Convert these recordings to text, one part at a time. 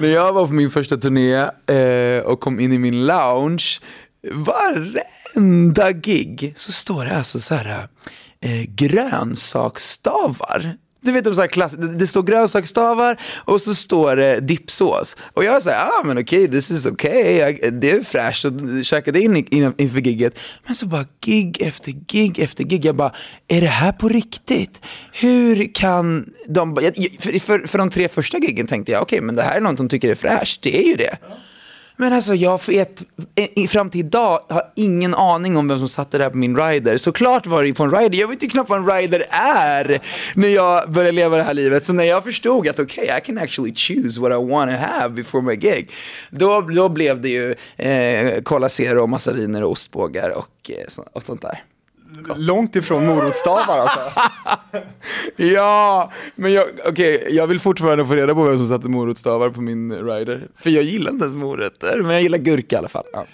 När jag var på min första turné eh, och kom in i min lounge, varenda gig så står det alltså så här eh, grönsaksstavar. Du vet de så här klass, det står grönsaksstavar och så står eh, det dippsås. Och jag säger, ah men okej, this is okay, Jag- det är fräscht och käkade in inför gigget. Men så bara gig efter gig efter gig, jag bara, är det här på riktigt? Hur kan de, för, för, för de tre första giggen tänkte jag, okej men det här är något de tycker är fräscht, det är ju det. Men alltså jag vet, fram till idag har ingen aning om vem som satte det här på min rider. Såklart var det ju på en rider, jag vet ju knappt vad en rider är när jag började leva det här livet. Så när jag förstod att okej, I can actually choose what I want to have before my gig. Då, då blev det ju eh, Cola Zero, massariner och ostbågar och, eh, och sånt där. Långt ifrån morotsstavar alltså. Ja, men jag, okej, jag vill fortfarande få reda på vem som satte morotsstavar på min rider. För jag gillar inte ens morötter, men jag gillar gurka i alla fall. Ja.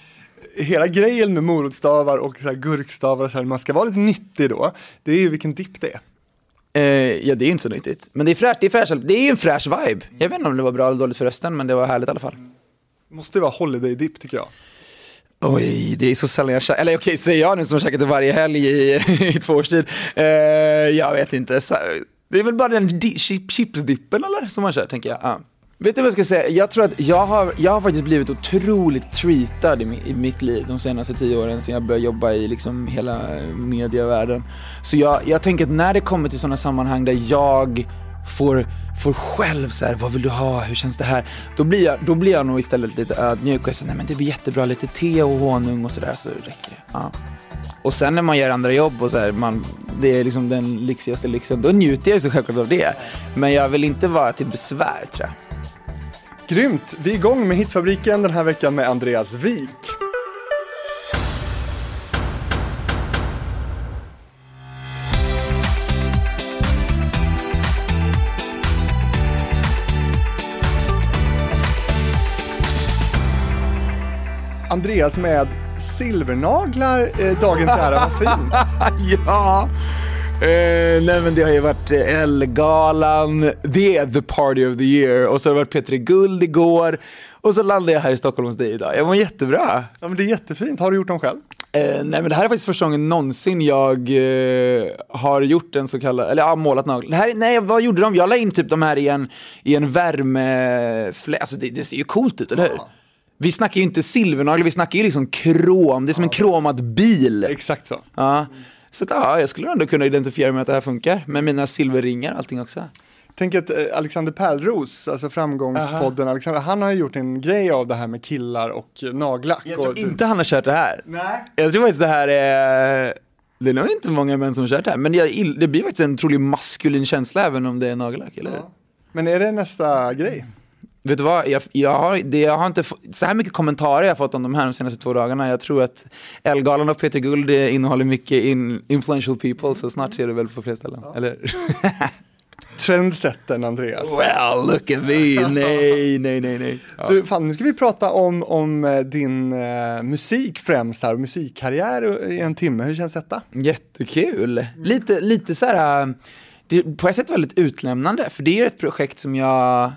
Hela grejen med morotsstavar och så gurkstavar och så här, man ska vara lite nyttig då, det är ju vilken dipp det är. Eh, ja, det är inte så nyttigt. Men det är fräscht, det är fräscht. Det är ju en fräsch vibe. Jag vet inte om det var bra eller dåligt för rösten, men det var härligt i alla fall. Måste vara holiday dip tycker jag. Oj, det är så sällan jag käkar, eller okej, säger jag nu som har käkat det varje helg i, i två års tid. Eh, jag vet inte. Så, det är väl bara den di- chip, chipsdippen eller, som man kör, tänker jag. Ja. Vet du vad jag ska säga? Jag tror att jag har, jag har faktiskt blivit otroligt treatad i, i mitt liv de senaste tio åren sen jag började jobba i liksom hela medievärlden. Så jag, jag tänker att när det kommer till sådana sammanhang där jag får, får själv så här, vad vill du ha, hur känns det här? Då blir jag, då blir jag nog istället lite ödmjuk och jag säger, nej men det blir jättebra, lite te och honung och sådär så räcker det. Ja. Och sen när man gör andra jobb och så här, man, det är liksom den lyxigaste lyxen, då njuter jag så självklart av det. Men jag vill inte vara till besvär tror jag. Grymt! Vi är igång med Hitfabriken den här veckan med Andreas Wik. Andreas med silvernaglar eh, dagen till ära, vad fin. ja! Eh, nej men det har ju varit eh, Ellegalan, det är the party of the year och så har det varit Petri Guld igår och så landade jag här i Stockholm hos dig idag. Jag mår jättebra. Ja, men det är jättefint, har du gjort dem själv? Eh, nej men det här är faktiskt första gången någonsin jag eh, har gjort en så kallad, eller ja, målat naglar. Det här, nej vad gjorde de? Jag la in typ de här i en, i en värmeflä, alltså det, det ser ju coolt ut, eller hur? Vi snackar ju inte silvernaglar, vi snackar ju liksom krom, det är som en kromad bil. Exakt så. Ja. Så att, ja, jag skulle ändå kunna identifiera med att det här funkar, med mina silverringar och allting också. Tänk att eh, Alexander Pärlros, alltså framgångspodden Alexander, han har ju gjort en grej av det här med killar och nagellack. Jag och, tror inte han har kört det här. Nej. Jag tror faktiskt det här är... Det är nog inte många män som har kört det här, men det blir faktiskt en otroligt maskulin känsla även om det är nagellack, eller hur? Men är det nästa grej? Vet du vad, jag, jag, har, det, jag har inte så här mycket kommentarer jag fått om de här de senaste två dagarna. Jag tror att Elgalan och Peter Guld eh, innehåller mycket in, influential people, så snart ser du väl på fler ställen, eller? Trendsetten Andreas. well, look at me, nej, nej, nej, nej. Ja. Du, fan, nu ska vi prata om, om eh, din eh, musik främst här, och musikkarriär i en timme. Hur känns detta? Jättekul. Lite, lite så här, äh, det på ett sätt väldigt utlämnande, för det är ett projekt som jag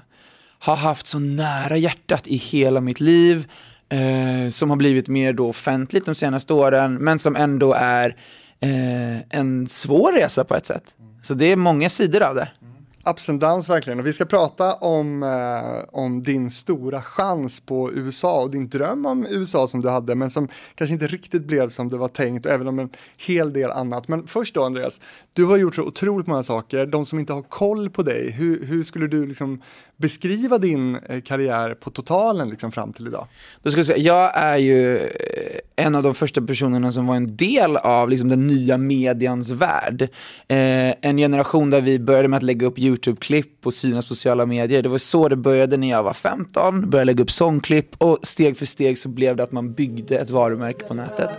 har haft så nära hjärtat i hela mitt liv, eh, som har blivit mer då offentligt de senaste åren, men som ändå är eh, en svår resa på ett sätt. Så det är många sidor av det. Ups and downs verkligen. Och vi ska prata om, eh, om din stora chans på USA och din dröm om USA som du hade, men som kanske inte riktigt blev som det var tänkt, och även om en hel del annat. Men först då Andreas, du har gjort så otroligt många saker. De som inte har koll på dig, hur, hur skulle du liksom beskriva din eh, karriär på totalen liksom fram till idag? Då ska jag, säga, jag är ju eh, en av de första personerna som var en del av liksom, den nya medians värld. Eh, en generation där vi började med att lägga upp YouTube-klipp och synas på sociala medier. Det var så det började när jag var 15, började lägga upp sångklipp och steg för steg så blev det att man byggde ett varumärke på nätet.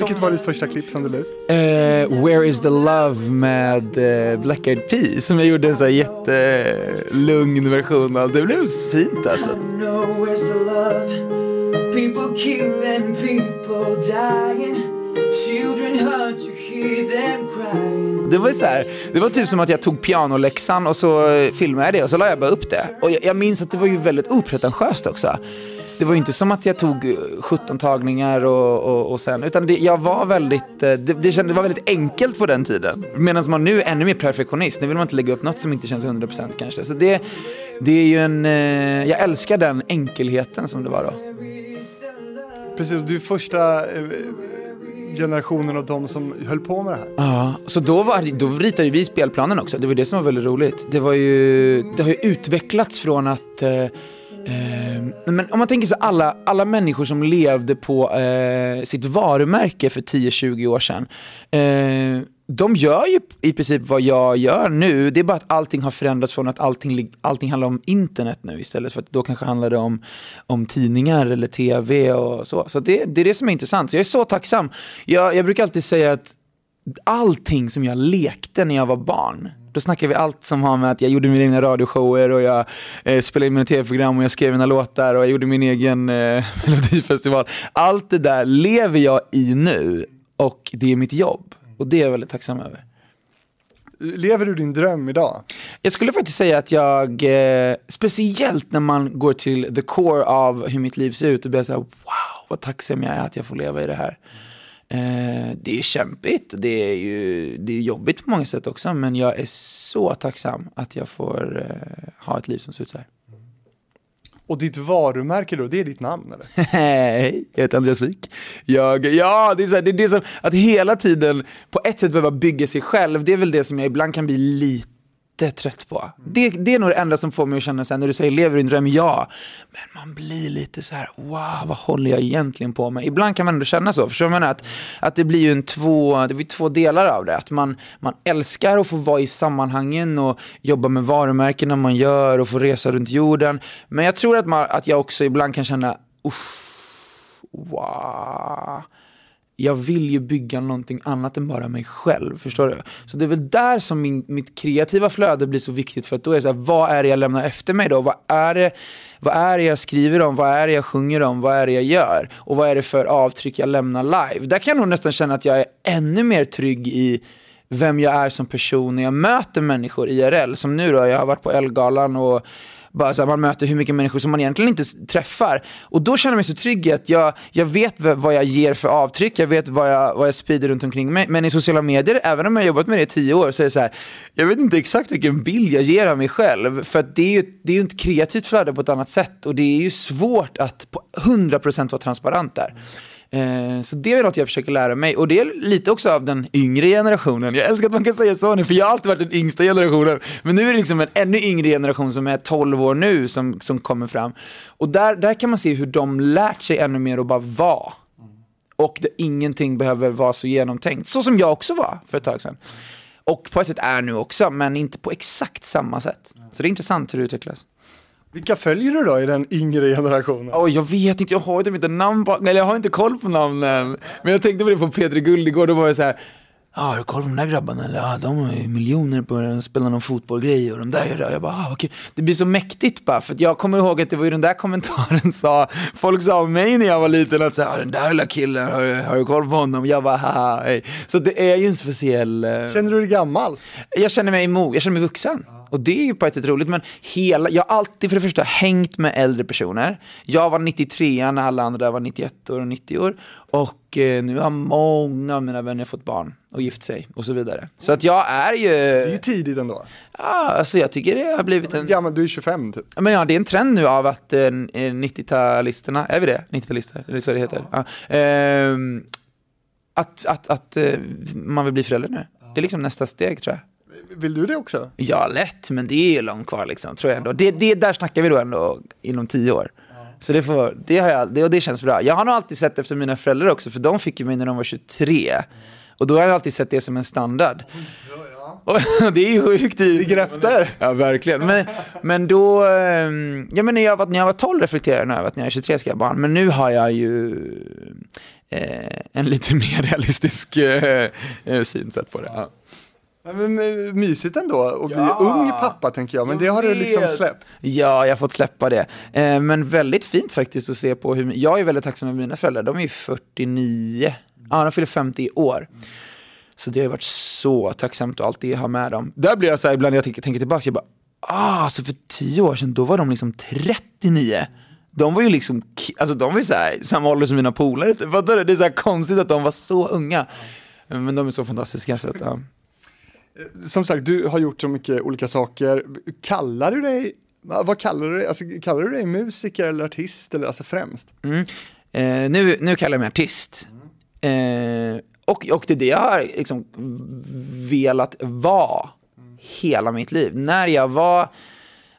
Vilket var ditt första klipp som du la ut? Eh, Where is the love med eh, Black Eyed Peas som jag gjorde en så här jättelugn version av. Det blev fint alltså. love? People killing, people dying. Children hurt, you hear them cry. Det var, så här, det var typ som att jag tog pianoläxan och så eh, filmade jag det och så la jag bara upp det. Och jag, jag minns att det var ju väldigt opretentiöst också. Det var ju inte som att jag tog eh, 17 tagningar och, och, och sen, utan det, jag var väldigt, eh, det, det, kände, det var väldigt enkelt på den tiden. Medan man nu är ännu mer perfektionist. Nu vill man inte lägga upp något som inte känns 100% kanske. Så det, det är ju en, jag älskar den enkelheten som det var då. Precis, du är första generationen av de som höll på med det här. Ja, så då, var, då ritade vi spelplanen också. Det var det som var väldigt roligt. Det, var ju, det har ju utvecklats från att eh, eh, men om man tänker sig alla, alla människor som levde på eh, sitt varumärke för 10-20 år sedan. Eh, de gör ju i princip vad jag gör nu. Det är bara att allting har förändrats från att allting, allting handlar om internet nu istället för att då kanske handlar det om, om tidningar eller tv och så. Så det, det är det som är intressant. Så jag är så tacksam. Jag, jag brukar alltid säga att allting som jag lekte när jag var barn, då snackar vi allt som har med att jag gjorde mina egna radioshower och jag eh, spelade in mina tv-program och jag skrev mina låtar och jag gjorde min egen eh, melodifestival. Allt det där lever jag i nu och det är mitt jobb. Och det är jag väldigt tacksam över. Lever du din dröm idag? Jag skulle faktiskt säga att jag, eh, speciellt när man går till the core av hur mitt liv ser ut och blir så här, wow, vad tacksam jag är att jag får leva i det här. Eh, det är kämpigt och det är ju det är jobbigt på många sätt också, men jag är så tacksam att jag får eh, ha ett liv som ser ut så här. Och ditt varumärke då, det är ditt namn eller? Hej, jag heter Andreas Wik. Jag, ja, det är, så här, det är det som, att hela tiden på ett sätt behöva bygga sig själv, det är väl det som jag ibland kan bli lite trött på. Det, det är nog det enda som får mig att känna sen när du säger lever din dröm, ja. Men man blir lite så här, wow, vad håller jag egentligen på med? Ibland kan man ändå känna så, förstår man att, att det blir ju en två, det blir två delar av det. Att man, man älskar att få vara i sammanhangen och jobba med varumärkena man gör och få resa runt jorden. Men jag tror att, man, att jag också ibland kan känna, uff, wow jag vill ju bygga någonting annat än bara mig själv. Förstår du? Så det är väl där som min, mitt kreativa flöde blir så viktigt. För att då är det så här, vad är det jag lämnar efter mig då? Vad är, det, vad är det jag skriver om? Vad är det jag sjunger om? Vad är det jag gör? Och vad är det för avtryck jag lämnar live? Där kan jag nog nästan känna att jag är ännu mer trygg i vem jag är som person när jag möter människor IRL. Som nu då, jag har varit på Elgalan och bara så här, man möter hur mycket människor som man egentligen inte träffar. Och då känner jag mig så trygg i att jag, jag vet vad jag ger för avtryck, jag vet vad jag, vad jag sprider runt omkring mig. Men i sociala medier, även om jag har jobbat med det i tio år, så är det så här, jag vet inte exakt vilken bild jag ger av mig själv. För det är ju det är ju ett kreativt flöde på ett annat sätt och det är ju svårt att på 100% vara transparent där. Eh, så det är något jag försöker lära mig och det är lite också av den yngre generationen. Jag älskar att man kan säga så nu för jag har alltid varit den yngsta generationen. Men nu är det liksom en ännu yngre generation som är 12 år nu som, som kommer fram. Och där, där kan man se hur de lärt sig ännu mer att bara vara. Och det, ingenting behöver vara så genomtänkt. Så som jag också var för ett tag sedan. Och på ett sätt är nu också, men inte på exakt samma sätt. Så det är intressant hur det utvecklas. Vilka följer du då i den yngre generationen? Oh, jag vet inte, jag har typ inte namn eller jag har inte koll på namnen. Men jag tänkte på det på P3 Guld igår, då var det så här, ah, har du koll på de där grabbarna? Eller, ah, de har ju miljoner på att spela någon fotbollgrej och de där gör det. Jag bara, ah, okay. Det blir så mäktigt bara, för jag kommer ihåg att det var ju den där kommentaren sa, folk sa om mig när jag var liten att säga, ah, den där lilla killen, har, har du koll på honom? Jag bara, haha, hej. Så det är ju en speciell... Uh... Känner du dig gammal? Jag känner mig emot, jag känner mig vuxen. Och det är ju på ett sätt roligt, men hela, jag har alltid för det första hängt med äldre personer. Jag var 93 när alla andra var 91 år och 90 år. Och eh, nu har många av mina vänner fått barn och gift sig och så vidare. Så att jag är ju... Det är ju tidigt ändå. Ja, alltså jag tycker det har blivit en... Gammal, du är 25 typ. Men ja, det är en trend nu av att eh, 90-talisterna, är vi det? 90-talister, är det så det heter? Ja. Eh, att att, att eh, man vill bli förälder nu. Det är liksom nästa steg tror jag. Vill du det också? Ja, lätt, men det är långt kvar liksom, tror jag ändå. Det, det, där snackar vi då ändå inom tio år. Så det, får, det, har jag, det, och det känns bra. Jag har nog alltid sett efter mina föräldrar också, för de fick ju mig när de var 23. Och då har jag alltid sett det som en standard. Och det är ju sjukt. Ligger efter. Ja, verkligen. Men, men då, ehm, ja men när jag var, när jag var 12 reflekterade jag över att när jag är 23 ska jag ha barn. Men nu har jag ju eh, en lite mer realistisk eh, eh synsätt på det. Ja. Men, mysigt ändå att bli ja, ung pappa tänker jag, men det har du liksom släppt. Ja, jag har fått släppa det. Eh, men väldigt fint faktiskt att se på hur, jag är väldigt tacksam med mina föräldrar, de är 49, ja de fyller 50 i år. Så det har varit så tacksamt att alltid ha med dem. Där blir jag så här, ibland när jag tänker, tänker tillbaka, jag bara, ah, så för tio år sedan, då var de liksom 39. De var ju liksom, alltså de var ju så här, samma ålder som mina polare. Fattar du? Det är så här konstigt att de var så unga. Men de är så fantastiska. Så att, ja. Som sagt, du har gjort så mycket olika saker. Kallar du dig, vad kallar du dig, alltså, kallar du dig musiker eller artist eller alltså främst? Mm. Eh, nu, nu kallar jag mig artist. Eh, och, och det är det jag har liksom velat vara hela mitt liv. När jag var,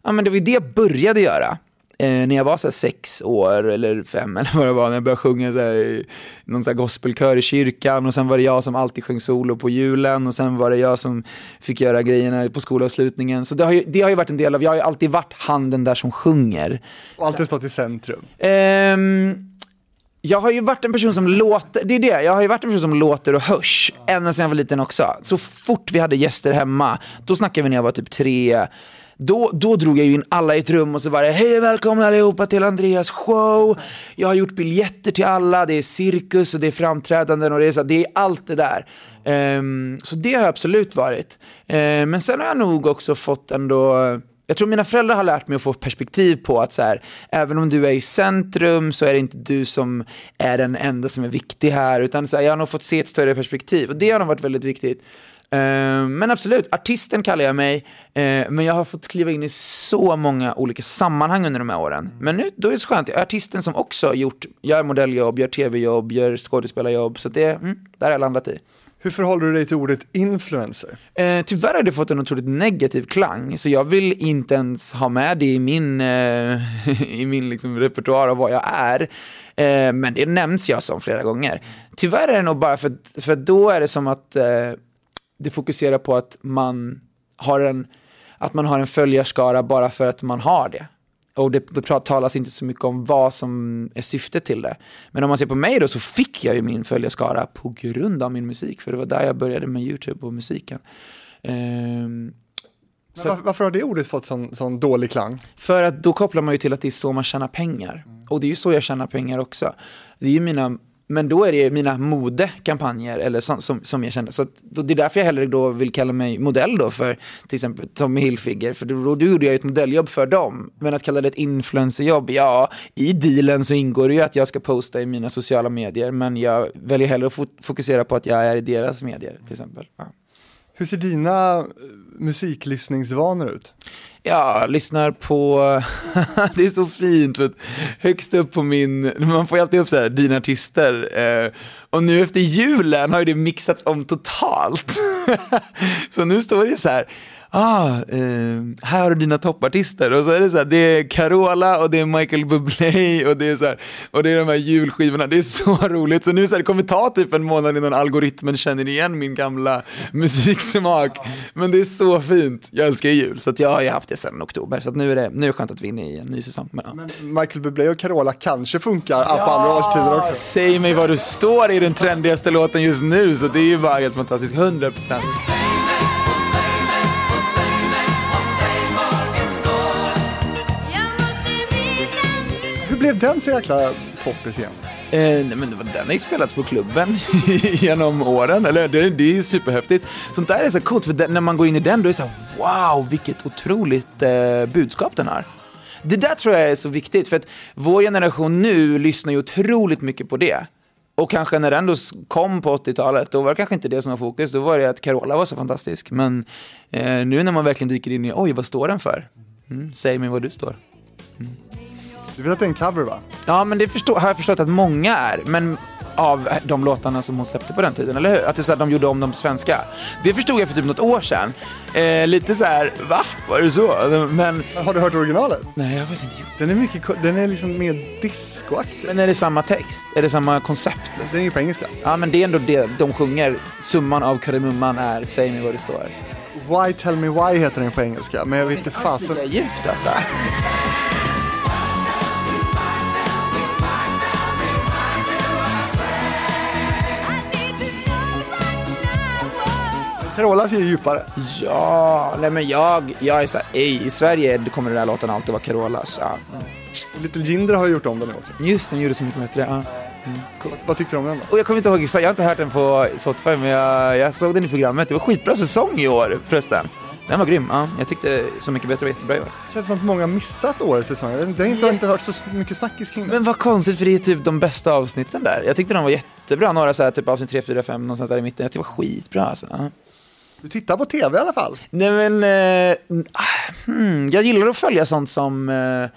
ja men det var ju det jag började göra. Eh, när jag var så sex år eller fem eller vad det var, när jag började sjunga så här, någon så gospelkör i kyrkan och sen var det jag som alltid sjöng solo på julen och sen var det jag som fick göra grejerna på skolavslutningen. Så det har ju, det har ju varit en del av, jag har ju alltid varit handen där som sjunger. Och alltid stått i centrum. Ehm, jag har ju varit en person som låter, det är det, jag har ju varit en person som låter och hörs ända sedan jag var liten också. Så fort vi hade gäster hemma, då snackade vi när jag var typ tre, då, då drog jag in alla i ett rum och så var det hej och välkomna allihopa till Andreas show. Jag har gjort biljetter till alla, det är cirkus och det är framträdanden och det är, så, det är allt det där. Um, så det har jag absolut varit. Uh, men sen har jag nog också fått ändå jag tror mina föräldrar har lärt mig att få perspektiv på att så här, även om du är i centrum så är det inte du som är den enda som är viktig här, utan så här, jag har nog fått se ett större perspektiv och det har nog varit väldigt viktigt. Eh, men absolut, artisten kallar jag mig, eh, men jag har fått kliva in i så många olika sammanhang under de här åren. Men nu, då är det så skönt, jag är artisten som också gjort, gör modelljobb, gör tv-jobb, gör skådespelarjobb, så det, mm, där har jag landat i. Hur förhåller du dig till ordet influencer? Eh, tyvärr har det fått en otroligt negativ klang, så jag vill inte ens ha med det i min, eh, i min liksom, repertoar av vad jag är. Eh, men det nämns jag som flera gånger. Tyvärr är det nog bara för, för då är det som att eh, det fokuserar på att man har en, att man har en följarskara bara för att man har det. Och det, det talas inte så mycket om vad som är syftet till det. Men om man ser på mig då så fick jag ju min följarskara på grund av min musik. För det var där jag började med YouTube och musiken. Ehm, Så- Var, varför har det ordet fått sån, sån dålig klang? för att då kopplar man ju till att det är så man tjänar pengar. Och det är ju så jag tjänar pengar också. Det är ju mina, men då är det mina modekampanjer eller som, som, som jag känner. Så att, då, det är därför jag hellre då vill kalla mig modell då för till exempel Tommy Hilfiger. För då, då gjorde jag ett modelljobb för dem. Men att kalla det ett influencerjobb, ja, i dealen så ingår det ju att jag ska posta i mina sociala medier. Men jag väljer hellre att fokusera på att jag är i deras medier till exempel. Ja. Hur ser dina eh, musiklyssningsvanor ut? Jag lyssnar på, det är så fint, för högst upp på min, man får ju alltid upp så här, dina artister. Eh, och nu efter julen har ju det mixats om totalt. så nu står det så här, ah, eh, här du dina toppartister. Och så är det så här, det är Carola och det är Michael Bublé och det är så här, och det är de här julskivorna. Det är så roligt. Så nu så här, det kommer ta typ en månad innan algoritmen känner igen min gamla musiksmak. Men det är så fint. Jag älskar jul, så jag har ju haft det sedan oktober. Så nu är det, nu är det skönt att vi är inne i en ny säsong. Men, ja. Michael Bublé och Carola kanske funkar på andra årstider också. Säg mig vad du står i den trendigaste låten just nu, så det är ju bara helt fantastiskt. 100 procent. Blev den så jäkla poppis igen? Eh, nej, men den har ju spelats på klubben genom åren, eller det, det är ju superhäftigt. Sånt där är så coolt, för den, när man går in i den då är det så här, wow, vilket otroligt eh, budskap den har. Det där tror jag är så viktigt, för att vår generation nu lyssnar ju otroligt mycket på det. Och kanske när den då kom på 80-talet, då var det kanske inte det som var fokus, då var det att Carola var så fantastisk. Men eh, nu när man verkligen dyker in i, oj, vad står den för? Mm, säg mig vad du står. Mm. Du vet att det är en cover va? Ja, men det förstå, har jag förstått att många är. Men av de låtarna som hon släppte på den tiden, eller hur? Att det är så att de gjorde om dem svenska. Det förstod jag för typ något år sedan. Eh, lite så här, va? Var det så? Men Har du hört originalet? nej, jag har faktiskt inte gjort Den är, mycket, ko- den är liksom mer discoaktig. Men är det samma text? Är det samma koncept? Liksom? Den är ju på engelska. Ja, men det är ändå det de sjunger. Summan av kardemumman är, säg mig vad det står. Why Tell Me Why heter den på engelska, men jag vet inte fasen. Det är djupt alltså. Carolas är djupare. Ja, nej men jag, jag är så här, ej, i Sverige kommer den där låten alltid vara Carolas. Ja. Little Jinder har gjort om den nu också. Just den gjorde så mycket bättre. Ja. Vad, vad tyckte du om den då? Och jag kommer inte ihåg exakt, jag har inte hört den på Spotify men jag, jag såg den i programmet. Det var skitbra säsong i år förresten. Den var grym, ja. Jag tyckte Så mycket bättre var jättebra i år. Det känns som att många har missat årets säsong. Jag inte- har inte hört så mycket snackis kring det. Men vad konstigt för det är typ de bästa avsnitten där. Jag tyckte de var jättebra, några så här, typ avsnitt 3, 4, 5 någonstans där i mitten. Jag tyckte det var skitbra alltså. Du tittar på tv i alla fall. Nej men, eh, ah, hmm, jag gillar att följa sånt som, eh,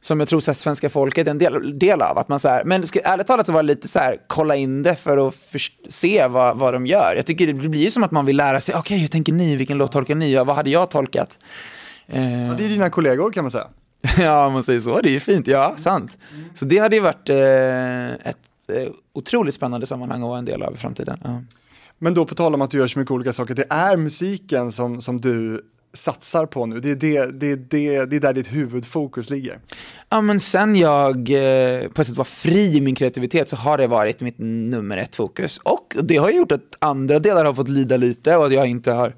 som jag tror så här, svenska folket är en del, del av. Att man, så här, men ska, ärligt talat så var det lite så här, kolla in det för att först- se vad, vad de gör. Jag tycker det blir ju som att man vill lära sig, okej hur tänker ni, vilken låt tolkar ni, ja, vad hade jag tolkat? Eh, Ja, det är dina kollegor kan man säga. ja, om man säger så, det är ju fint, ja, sant. Så det hade ju varit eh, ett eh, otroligt spännande sammanhang att vara en del av i framtiden. Ja. Men då på tal om att du gör så mycket olika saker, det är musiken som, som du satsar på nu. Det är, det, det, det, det är där ditt huvudfokus ligger. Ja, men sen jag eh, på sätt var fri i min kreativitet så har det varit mitt nummer ett fokus. Och det har gjort att andra delar har fått lida lite och att jag inte har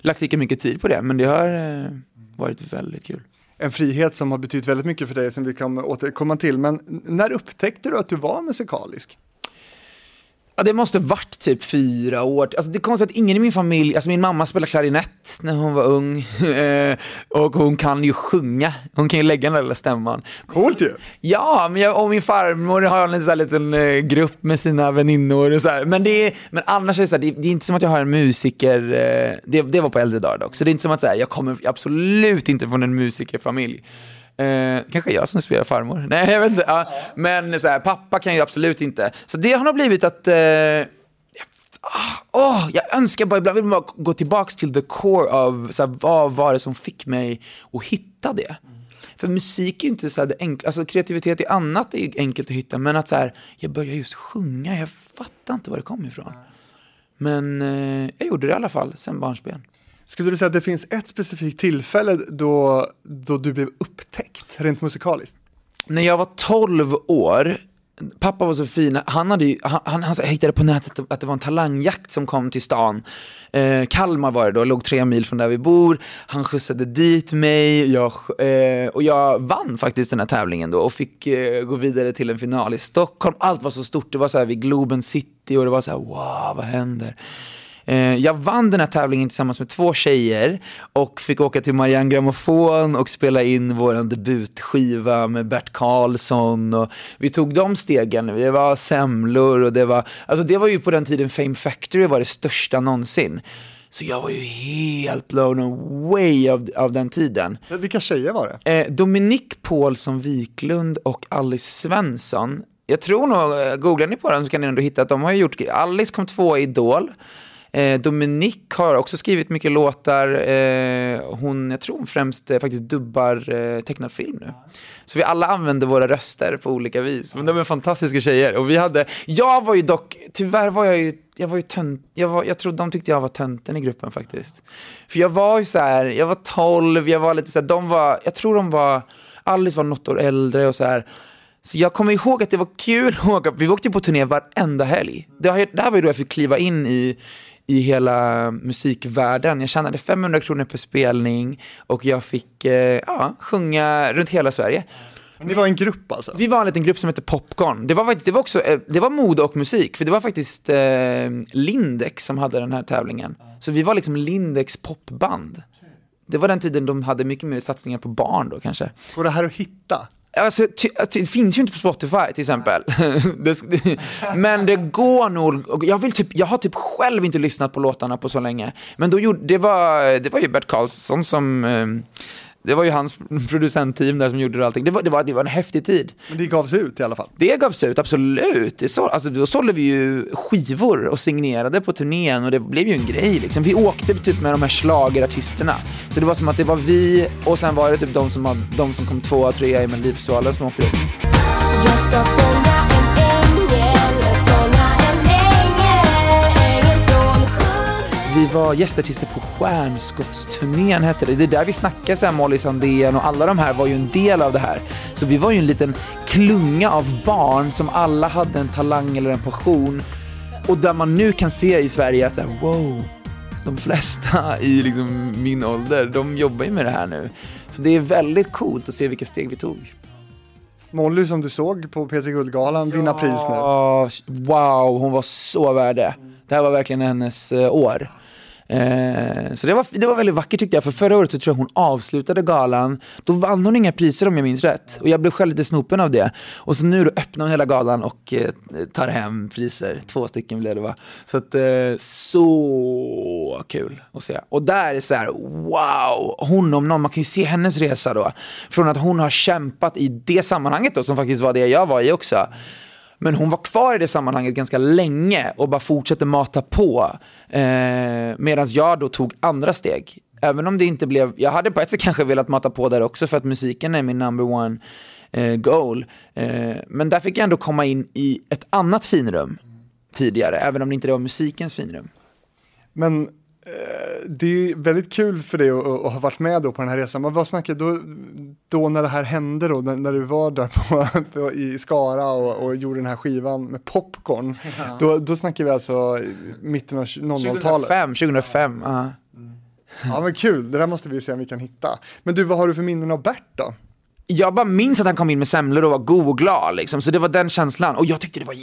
lagt lika mycket tid på det. Men det har eh, varit väldigt kul. En frihet som har betytt väldigt mycket för dig som vi kan återkomma till. Men när upptäckte du att du var musikalisk? Ja, det måste varit typ fyra år. Alltså, det är konstigt att ingen i min familj, alltså min mamma spelade klarinett när hon var ung Eh, och hon kan ju sjunga. Hon kan ju lägga den där lilla stämman. Coolt ju! Ja, men jag, och min farmor har en så här liten eh, grupp med sina väninnor och så här. Men, det är, men annars är det så här, det, det är inte som att jag har en musiker, eh, det, det var på äldre dagar dock, så det är inte som att så här, jag kommer absolut inte från en musikerfamilj. Eh, kanske jag som spelar farmor. Nej, jag vet inte. Ja, men så här, pappa kan ju absolut inte. Så det har nog blivit att eh, oh, jag önskar bara, ibland vill man bara gå tillbaka till the core av så här, vad var det som fick mig att hitta det. För musik är ju inte så här det enkla, alltså kreativitet i annat är ju enkelt att hitta, men att så här, jag började just sjunga, jag fattar inte var det kom ifrån. Men eh, jag gjorde det i alla fall, sen barnsben. Skulle du säga att det finns ett specifikt tillfälle då, då du blev upptäckt, rent musikaliskt? När jag var 12 år, pappa var så fin, han, hade ju, han, han, han hittade på nätet att det var en talangjakt som kom till stan. Eh, Kalmar var det då, låg tre mil från där vi bor. Han skjutsade dit mig jag, eh, och jag vann faktiskt den här tävlingen då och fick eh, gå vidare till en final i Stockholm. Allt var så stort, det var så här vid Globen City och det var så här wow, vad händer? Eh, Jag vann den här tävlingen tillsammans med två tjejer och fick åka till Marianne Grammofon och spela in vår debutskiva med Bert Karlsson. Och vi tog de stegen, det var semlor och det var, alltså det var ju på den tiden Fame Factory var det största någonsin. Så jag var ju helt blown away av, av den tiden. Vilka tjejer var det? Eh, Dominique Paulsson Wiklund och Alice Svensson. Jag tror nog, eh, googlar ni på dem så kan ni ändå hitta att de har gjort, Alice kom två i Idol. Eh, Dominique har också skrivit mycket låtar. Eh, hon, jag tror hon främst eh, faktiskt dubbar eh, tecknad film nu. Så vi alla använder våra röster på olika vis. Men de är fantastiska tjejer. Och vi hade, jag var ju dock, tyvärr var jag ju, jag var ju tönt, jag, var, jag tror de tyckte jag var tönten i gruppen faktiskt. För jag var ju så här, jag var 12, jag var lite så här, de var, jag tror de var, Alice var något år äldre och så här. Så jag kommer ihåg att det var kul att åka, vi åkte på turné varenda helg. Det här var ju då jag fick kliva in i, i hela musikvärlden. Jag tjänade 500 kronor per spelning och jag fick eh, ja, sjunga runt hela Sverige. Ni var en grupp alltså? Vi var en liten grupp som hette Popcorn. Det var, faktiskt, det var, också, eh, det var mode och musik, för det var faktiskt eh, Lindex som hade den här tävlingen. Så vi var liksom Lindex popband. Det var den tiden de hade mycket mer satsningar på barn då kanske. Går det här att hitta? Alltså, det finns ju inte på Spotify till exempel. men det går nog. Jag, vill typ, jag har typ själv inte lyssnat på låtarna på så länge. Men då gjorde, det, var, det var ju Bert Karlsson som... Det var ju hans producentteam där som gjorde allting. Det var, det var, det var en häftig tid. Men det gavs ut i alla fall. Det gavs ut, absolut. Det så, alltså, då sålde vi ju skivor och signerade på turnén och det blev ju en grej. Liksom. Vi åkte typ med de här schlagerartisterna. Så det var som att det var vi och sen var det typ de som, de som kom tvåa trea i Melodifestivalen som åkte upp. Vi var gästartister på Stjärnskottsturnén hette det. Det är där vi snackar så här, Molly Sandén och alla de här var ju en del av det här. Så vi var ju en liten klunga av barn som alla hade en talang eller en passion. Och där man nu kan se i Sverige att så här, wow, de flesta i liksom min ålder, de jobbar ju med det här nu. Så det är väldigt coolt att se vilka steg vi tog. Molly som du såg på P3 Guldgalan vinna pris nu. Ja, wow, hon var så värd det. Det här var verkligen hennes eh, år. Eh, så det var, det var väldigt vackert tyckte jag, för förra året så tror jag hon avslutade galan, då vann hon inga priser om jag minns rätt. Och jag blev själv lite snopen av det. Och så nu då öppnar hon hela galan och eh, tar hem priser, två stycken blev det va. Så att, eh, så kul att se. Och där är så här, wow, hon om någon, man kan ju se hennes resa då. Från att hon har kämpat i det sammanhanget då, som faktiskt var det jag var i också. Men hon var kvar i det sammanhanget ganska länge och bara fortsatte mata på. Eh, Medan jag då tog andra steg. Även om det inte blev, jag hade på ett sätt kanske velat mata på där också för att musiken är min number one eh, goal. Eh, men där fick jag ändå komma in i ett annat finrum tidigare, även om det inte var musikens finrum. Men det är väldigt kul för dig att, att ha varit med då på den här resan. Men vad snackar då, då när det här hände då, när, när du var där på, på, i Skara och, och gjorde den här skivan med popcorn. Då, då snackar vi alltså mitten av 00-talet. 2005, 2005, ja. Ja men kul, det där måste vi se om vi kan hitta. Men du, vad har du för minnen av Bert då? jag bara minns att han kom in med semlor och var god och glad liksom. Så det var den känslan. Och jag tyckte det var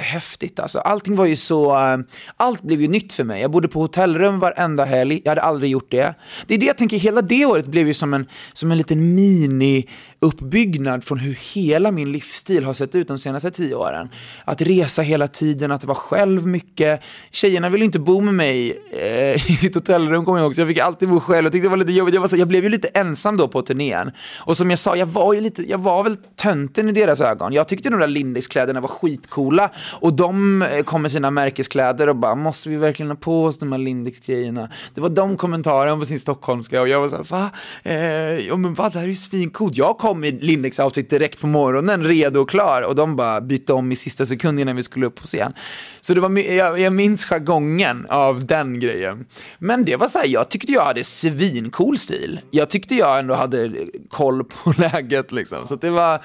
jättehäftigt alltså. Allting var ju så, ehm, allt blev ju nytt för mig. Jag bodde på hotellrum varenda helg, jag hade aldrig gjort det. Det är det jag tänker, hela det året blev ju som en, som en liten mini uppbyggnad från hur hela min livsstil har sett ut de senaste tio åren. Att resa hela tiden, att vara själv mycket. Tjejerna ville inte bo med mig eh, i sitt hotellrum kommer jag ihåg, så jag fick alltid bo själv. Jag tyckte det var lite jobbigt. Jag, var så, jag blev ju lite ensam då på turnén. Och som jag sa, jag var ju lite, jag var väl tönten i deras ögon. Jag tyckte de där Lindex-kläderna var skitcoola. Och de eh, kom med sina märkeskläder och bara, måste vi verkligen ha på oss de här Lindex-grejerna? Det var de kommentarerna på sin stockholmska och jag var så här, va? Eh, ja men va, det här är ju svincoolt. Jag kom i Lindex-outfit direkt på morgonen, redo och klar. Och de bara bytte om i sista sekunden när vi skulle upp på scen. Så det var, jag, jag minns jargongen av den grejen. Men det var så här, jag tyckte jag hade svincool stil. Jag tyckte jag ändå hade koll på läget liksom. Så att det var...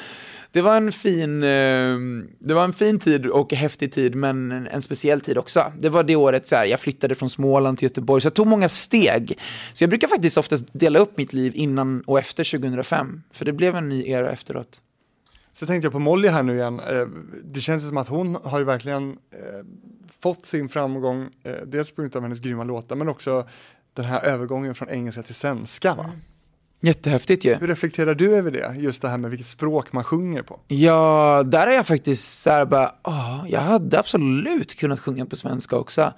Det var, en fin, eh, det var en fin tid och häftig tid, men en, speciell tid också. Det var det året så här, jag flyttade från Småland till Göteborg, så jag tog många steg. Så jag brukar faktiskt oftast dela upp mitt liv innan och efter 2005, för det blev en ny era efteråt. Så tänkte jag på Molly här nu igen. Eh, Det känns som att hon har ju verkligen eh, fått sin framgång, eh, dels på grund av hennes grymma låtar, men också den här övergången från engelska till svenska. Va? Jättehäftigt ju. Hur reflekterar du över det? Just det här med vilket språk man sjunger på. Ja, där är jag faktiskt så här bara, ja, jag hade absolut kunnat sjunga på svenska också.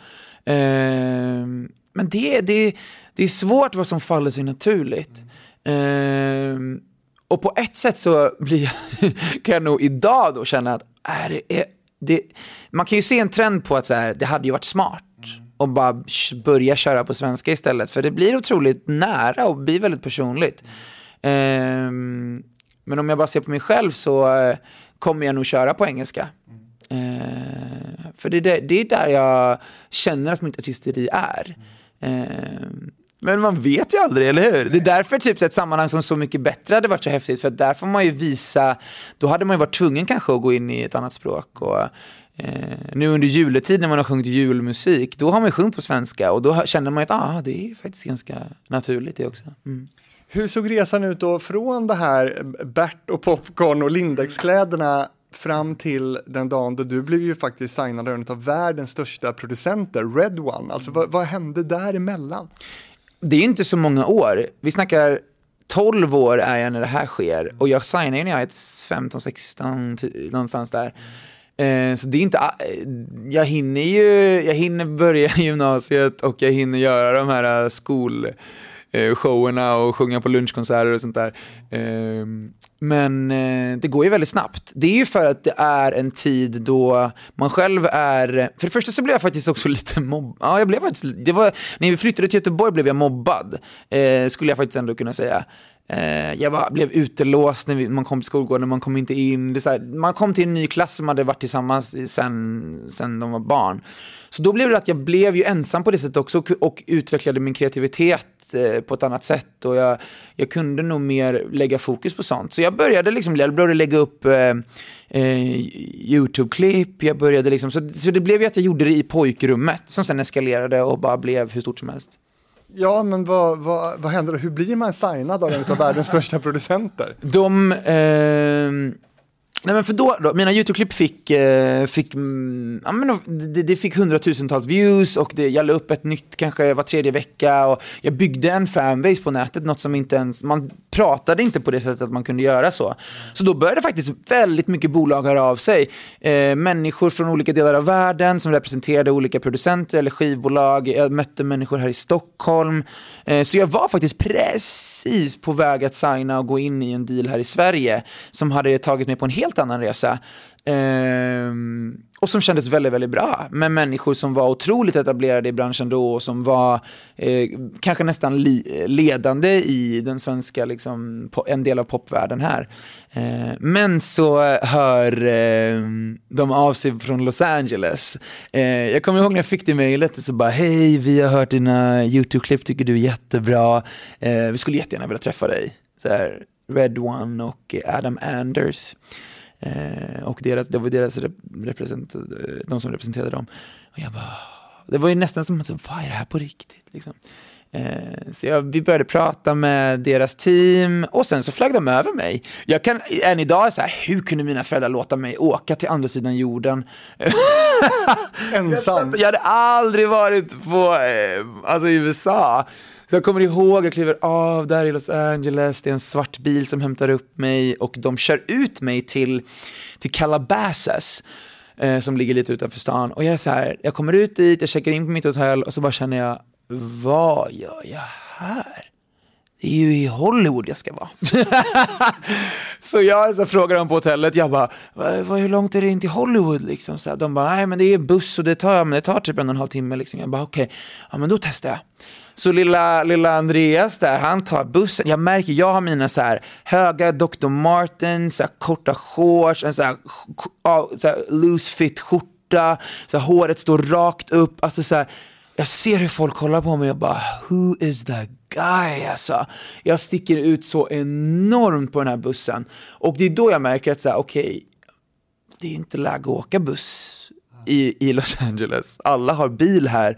Ehm, men det, det, det är svårt vad som faller sig naturligt. Ehm, och på ett sätt så blir jag, kan jag nog idag då känna att är det, är, det, man kan ju se en trend på att så här, det hade ju varit smart och bara börja köra på svenska istället. För det blir otroligt nära och blir väldigt personligt. Ehm, men om jag bara ser på mig själv så eh, kommer jag nog köra på engelska. Eh, för det är, där, det är där jag känner att mitt artisteri är. Ehm, men man vet ju aldrig, eller hur? Det är därför typ ett sammanhang som Så mycket bättre hade varit så häftigt, för där får man ju visa, då hade man ju varit tvungen kanske att gå in i ett annat språk. Och, eh, nu under juletid när man har sjungit julmusik, då har man ju sjungit på svenska och då känner man att ah, det är faktiskt ganska naturligt det också. Mm. Hur såg resan ut då från det här Bert och popcorn och Lindex-kläderna fram till den dagen då du blev ju faktiskt signad av en av världens största producenter, Red One. Alltså vad, vad hände däremellan? det är ju inte så många år. Vi snackar 12 år är jag när det här sker och jag signar ju när jag är 15, 16, ty- någonstans där. Eh, så det är inte, eh, jag hinner ju, jag hinner börja gymnasiet och jag hinner göra de här skolshowerna skol eh, showerna och sjunga på lunchkonserter och sånt där. Ehm, men det går ju väldigt snabbt. Det är ju för att det är en tid då man själv är... För det första så blev jag faktiskt också lite mobbad. Ja, jag blev faktiskt... Det var, när vi flyttade till Göteborg blev jag mobbad, skulle jag faktiskt ändå kunna säga. Eh, jag var, blev utelåst när vi, man kom till skolgården, man kom inte in. Det så här, man kom till en ny klass som hade varit tillsammans sen, sen de var barn. Så då blev det att jag blev ju ensam på det sättet också och, och utvecklade min kreativitet eh, på ett annat sätt. Och jag, jag kunde nog mer lägga fokus på sånt. Så jag började liksom, jag började lägga upp eh, eh, YouTube-klipp, jag började liksom, så, så det blev ju att jag gjorde det i pojkrummet som sen eskalerade och bara blev hur stort som helst. Ja, men vad, vad, vad händer då? Hur blir man signad av en av världens största producenter? De, eh, nej men för då, då mina YouTube-klipp fick, eh, fick, mm, ja men det, det fick hundratusentals views och det, jag la upp ett nytt kanske var tredje vecka och jag byggde en fanbase på nätet, något som inte ens, man pratade inte på det sättet att man kunde göra så. Så då började faktiskt väldigt mycket bolag höra av sig. Eh, människor från olika delar av världen som representerade olika producenter eller skivbolag. Jag mötte människor här i Stockholm. Eh, så jag var faktiskt precis på väg att signa och gå in i en deal här i Sverige som hade tagit mig på en helt annan resa. Ehm, och som kändes väldigt, väldigt bra. Med människor som var otroligt etablerade i branschen då och som var eh, kanske nästan li- ledande i den svenska, liksom, po- en del av popvärlden här. Eh, men så hör eh, de av sig från Los Angeles. Eh, jag kommer ihåg när jag fick det mejlet, så bara hej, vi har hört dina YouTube-klipp, tycker du är jättebra. Eh, vi skulle jättegärna vilja träffa dig. Så här, Red One och Adam Anders. Eh, och deras, det var deras rep- represent, de som representerade dem. Och jag bara, det var ju nästan som att, vad är det här på riktigt? Liksom. Eh, så jag, vi började prata med deras team och sen så flög de över mig. Jag kan än idag så här, hur kunde mina föräldrar låta mig åka till andra sidan jorden? Ensam. Jag hade aldrig varit på, eh, alltså i USA. Så jag kommer ihåg, jag kliver av där i Los Angeles, det är en svart bil som hämtar upp mig och de kör ut mig till, till Calabasas. Eh, som ligger lite utanför stan. Och jag är så här, jag kommer ut dit, jag checkar in på mitt hotell och så bara känner jag, vad gör jag här? Det är ju i Hollywood jag ska vara. så jag så frågar dem på hotellet, jag bara, hur långt är det in till Hollywood liksom? Så här, de bara, nej men det är buss och det tar, men det tar typ en och en halv timme liksom. Jag bara, okej, ja men då testar jag. Så lilla, lilla Andreas där, han tar bussen. Jag märker, jag har mina så här höga Dr. Martens, så här korta shorts, en så här, så här loose fit skjorta, så här, håret står rakt upp. Alltså så här, jag ser hur folk kollar på mig och bara, who is that guy alltså? Jag sticker ut så enormt på den här bussen. Och det är då jag märker att så här, okej, det är inte läge att åka buss i, i Los Angeles. Alla har bil här.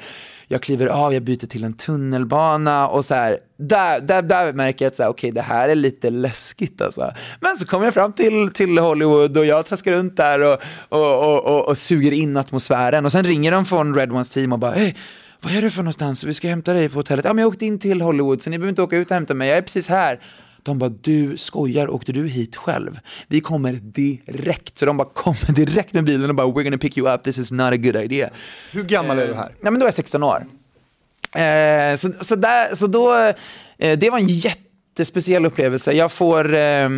Jag kliver av, jag byter till en tunnelbana och så här, där, där, där märker jag att så här, okej, det här är lite läskigt alltså. Men så kommer jag fram till, till Hollywood och jag traskar runt där och, och, och, och, och suger in atmosfären. Och sen ringer de från Red Ones team och bara, hey, vad är du för någonstans? Vi ska hämta dig på hotellet. Ja, men jag åkte in till Hollywood så ni behöver inte åka ut och hämta mig. Jag är precis här. De bara, du skojar, åkte du hit själv? Vi kommer direkt. Så de bara kommer direkt med bilen och bara, we're gonna pick you up, this is not a good idea. Hur gammal är du här? Nej men då är jag 16 år. Eh, så, så, där, så då, eh, det var en jättespeciell upplevelse. Jag får eh,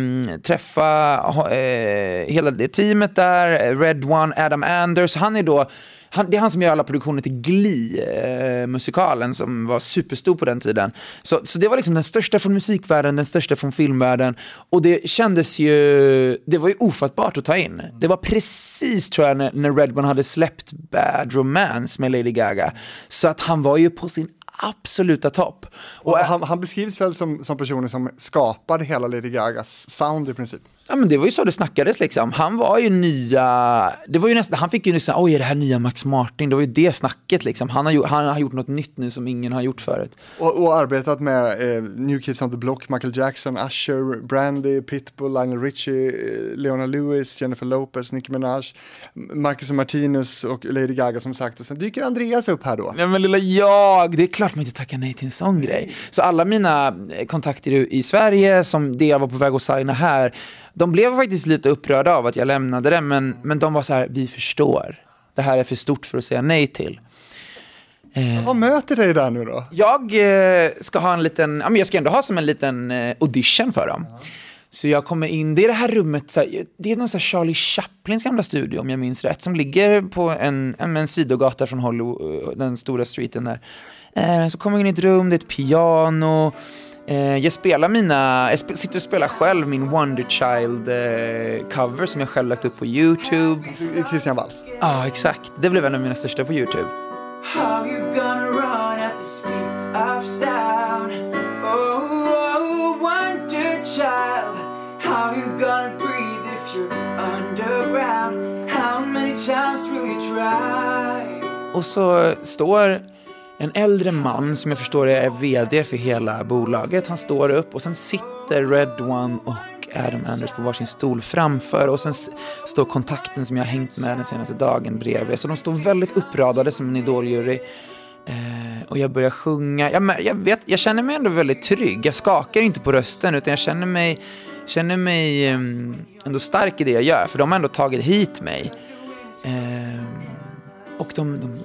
träffa eh, hela det teamet där, Red One, Adam Anders. Han är då han, det är han som gör alla produktioner till Glee, eh, musikalen som var superstor på den tiden. Så, så det var liksom den största från musikvärlden, den största från filmvärlden. Och det kändes ju, det var ju ofattbart att ta in. Det var precis tror jag när, när Red hade släppt Bad Romance med Lady Gaga. Så att han var ju på sin absoluta topp. Och, Och han, han beskrivs väl som, som personen som skapade hela Lady Gagas sound i princip. Ja, men det var ju så det snackades liksom. Han var ju nya, det var ju nästan, han fick ju nästan, oj är det här nya Max Martin? Det var ju det snacket liksom. Han har, han har gjort något nytt nu som ingen har gjort förut. Och, och arbetat med eh, New Kids on the Block, Michael Jackson, Usher, Brandy, Pitbull, Lionel Richie, eh, Leona Lewis, Jennifer Lopez, Nicki Minaj, Marcus och Martinus och Lady Gaga som sagt. Och sen dyker Andreas upp här då. Nej men lilla jag, det är klart man inte tackar nej till en sån grej. Så alla mina kontakter i Sverige, som det jag var på väg att signa här, de blev faktiskt lite upprörda av att jag lämnade det, men, men de var så här, vi förstår. Det här är för stort för att säga nej till. Vad möter dig där nu då? Jag eh, ska ha en liten, ja, men jag ska ändå ha som en liten eh, audition för dem. Så jag kommer in, det är det här rummet, så här, det är någon så här Charlie Chaplins gamla studio om jag minns rätt, som ligger på en, en, en sidogata från Hollywood, den stora streeten där. Eh, så kommer jag in i ett rum, det är ett piano, eh, jag spelar mina, jag sp- sitter och spelar själv min Wonder Child eh, cover som jag själv lagt upp på YouTube. Christian Walls. Ja, exakt. Det blev en av mina största på YouTube. How you gonna run at the speed of sound? Oh, oh, wonder child. How you gonna breathe if you're underground? How many times will you try? Och så står en äldre man som jag förstår är vd för hela bolaget. Han står upp och sen sitter Red One och Adam Anders på varsin stol framför och sen står kontakten som jag har hängt med den senaste dagen bredvid. Så de står väldigt uppradade som en idoljury. Eh, och jag börjar sjunga. Jag, jag, vet, jag känner mig ändå väldigt trygg. Jag skakar inte på rösten utan jag känner mig, känner mig ehm, ändå stark i det jag gör. För de har ändå tagit hit mig. Ehm, och de, de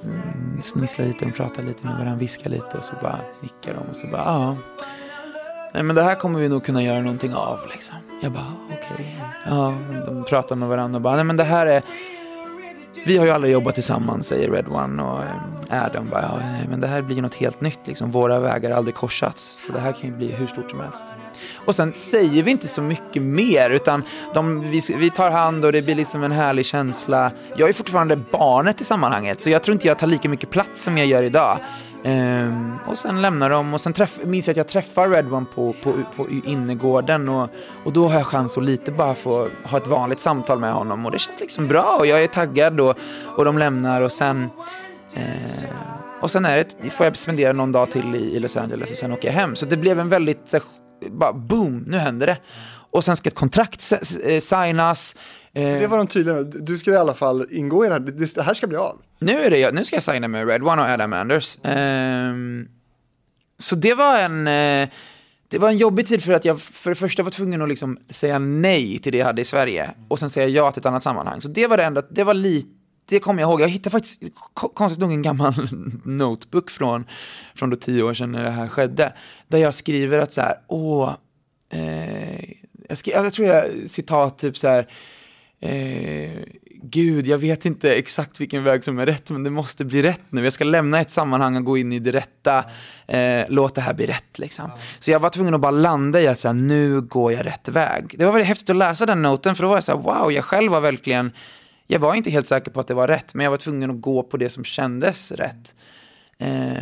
snisslar lite, de pratar lite med varandra, viskar lite och så bara nickar de och så bara ja. Nej men det här kommer vi nog kunna göra någonting av liksom. Jag bara okej. Ja, de pratar med varandra och bara nej men det här är vi har ju aldrig jobbat tillsammans, säger Red One och eh, Adam bara, ja, nej, men det här blir ju något helt nytt liksom. Våra vägar har aldrig korsats, så det här kan ju bli hur stort som helst. Och sen säger vi inte så mycket mer, utan de, vi, vi tar hand och det blir liksom en härlig känsla. Jag är fortfarande barnet i sammanhanget, så jag tror inte jag tar lika mycket plats som jag gör idag. Ehm, och sen lämnar de och sen träff, minns jag att jag träffar Red One på, på, på innergården och, och då har jag chans att lite bara få ha ett vanligt samtal med honom och det känns liksom bra och jag är taggad och, och de lämnar och sen eh, och sen är det, får jag spendera någon dag till i, i Los Angeles och sen åker jag hem. Så det blev en väldigt, så, bara boom, nu händer det. Och sen ska ett kontrakt eh, signas. Eh, Det var de tydliga med. Du skulle i alla fall ingå i det här. Det här ska bli av nu, är det, nu ska jag signa med Red One och Adam Anders. Um, så det var en... Eh, det var en jobbig tid för att jag för det första var tvungen att liksom säga nej till det jag hade i Sverige och sen säga ja till ett annat sammanhang. Så det var det enda, det var lite, det kommer jag ihåg. Jag hittade faktiskt konstigt nog en gammal notebook från, från då tio år sedan när det här skedde. Där jag skriver att så här, åh, eh, jag, skri, jag tror jag citat typ så här, eh, gud, jag vet inte exakt vilken väg som är rätt, men det måste bli rätt nu. Jag ska lämna ett sammanhang och gå in i det rätta. Eh, låt det här bli rätt liksom. Så jag var tvungen att bara landa i att så här, nu går jag rätt väg. Det var väldigt häftigt att läsa den noten, för då var jag så här, wow, jag själv var verkligen, jag var inte helt säker på att det var rätt, men jag var tvungen att gå på det som kändes rätt. Eh,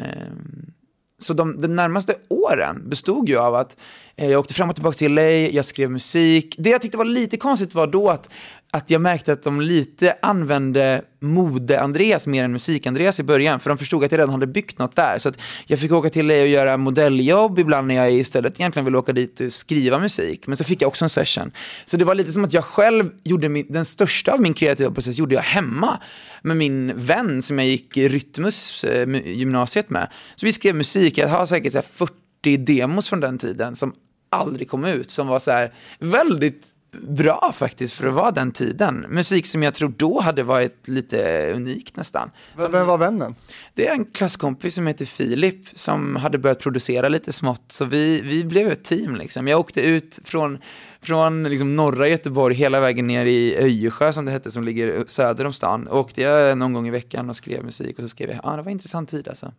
så de, de närmaste åren bestod ju av att eh, jag åkte fram och tillbaka till LA, jag skrev musik. Det jag tyckte var lite konstigt var då att, att jag märkte att de lite använde mode-Andreas mer än musik-Andreas i början, för de förstod att jag redan hade byggt något där. Så att jag fick åka till dig och göra modelljobb ibland när jag istället egentligen ville åka dit och skriva musik. Men så fick jag också en session. Så det var lite som att jag själv gjorde min, den största av min kreativa process gjorde jag hemma med min vän som jag gick Rytmus eh, gymnasiet med. Så vi skrev musik, jag har säkert så här 40 demos från den tiden som aldrig kom ut, som var så här väldigt bra faktiskt för att vara den tiden. Musik som jag tror då hade varit lite unikt nästan. V- Vem var vännen? Det är en klasskompis som heter Filip som hade börjat producera lite smått. Så vi, vi blev ett team liksom. Jag åkte ut från, från liksom norra Göteborg hela vägen ner i Öjersjö som det hette som ligger söder om stan. Åkte jag någon gång i veckan och skrev musik och så skrev jag, ja ah, det var en intressant tid alltså.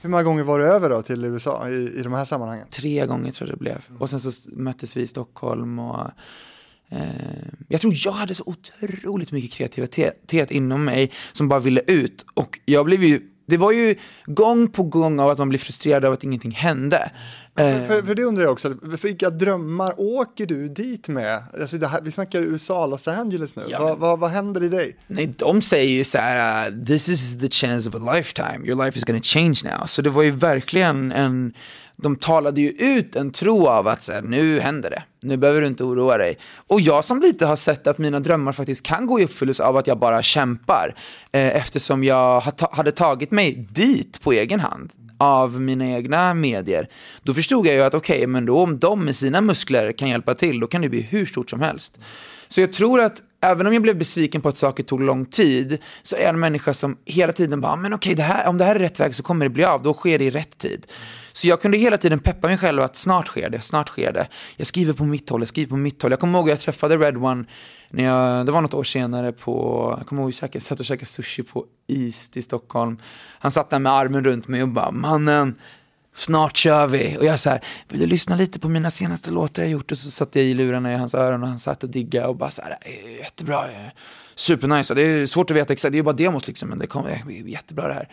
Hur många gånger var du över då till USA i, i de här sammanhangen? Tre gånger tror jag det blev. Och sen så möttes vi i Stockholm och eh, jag tror jag hade så otroligt mycket kreativitet inom mig som bara ville ut. Och jag blev ju, det var ju gång på gång av att man blir frustrerad av att ingenting hände. Eh, För, för det undrar jag också, för vilka drömmar åker du dit med? Alltså här, vi snackar USA, Los Angeles nu. Ja, vad, vad, vad händer i dig? Nej, de säger ju så här, uh, this is the chance of a lifetime, your life is gonna change now. Så det var ju verkligen en, de talade ju ut en tro av att så här, nu händer det, nu behöver du inte oroa dig. Och jag som lite har sett att mina drömmar faktiskt kan gå i uppfyllelse av att jag bara kämpar, eh, eftersom jag ha ta- hade tagit mig dit på egen hand av mina egna medier, då förstod jag ju att okej, men då om de med sina muskler kan hjälpa till, då kan det bli hur stort som helst. Så jag tror att även om jag blev besviken på att saker tog lång tid, så är jag en människa som hela tiden bara, men okej, det här, om det här är rätt väg så kommer det bli av, då sker det i rätt tid. Så jag kunde hela tiden peppa mig själv att snart sker det, snart sker det. Jag skriver på mitt håll, jag skriver på mitt håll. Jag kommer ihåg att jag träffade Red One, när jag, det var något år senare på, jag kommer ihåg att jag satt och käkade sushi på East i Stockholm. Han satt där med armen runt mig och bara, mannen, snart kör vi. Och jag så här, vill du lyssna lite på mina senaste låtar jag gjort? Och så satt jag i lurarna i hans öron och han satt och diggade och bara så här, jättebra, supernice. Det är svårt att veta exakt, det är bara demos liksom, men det kommer bli jättebra det här.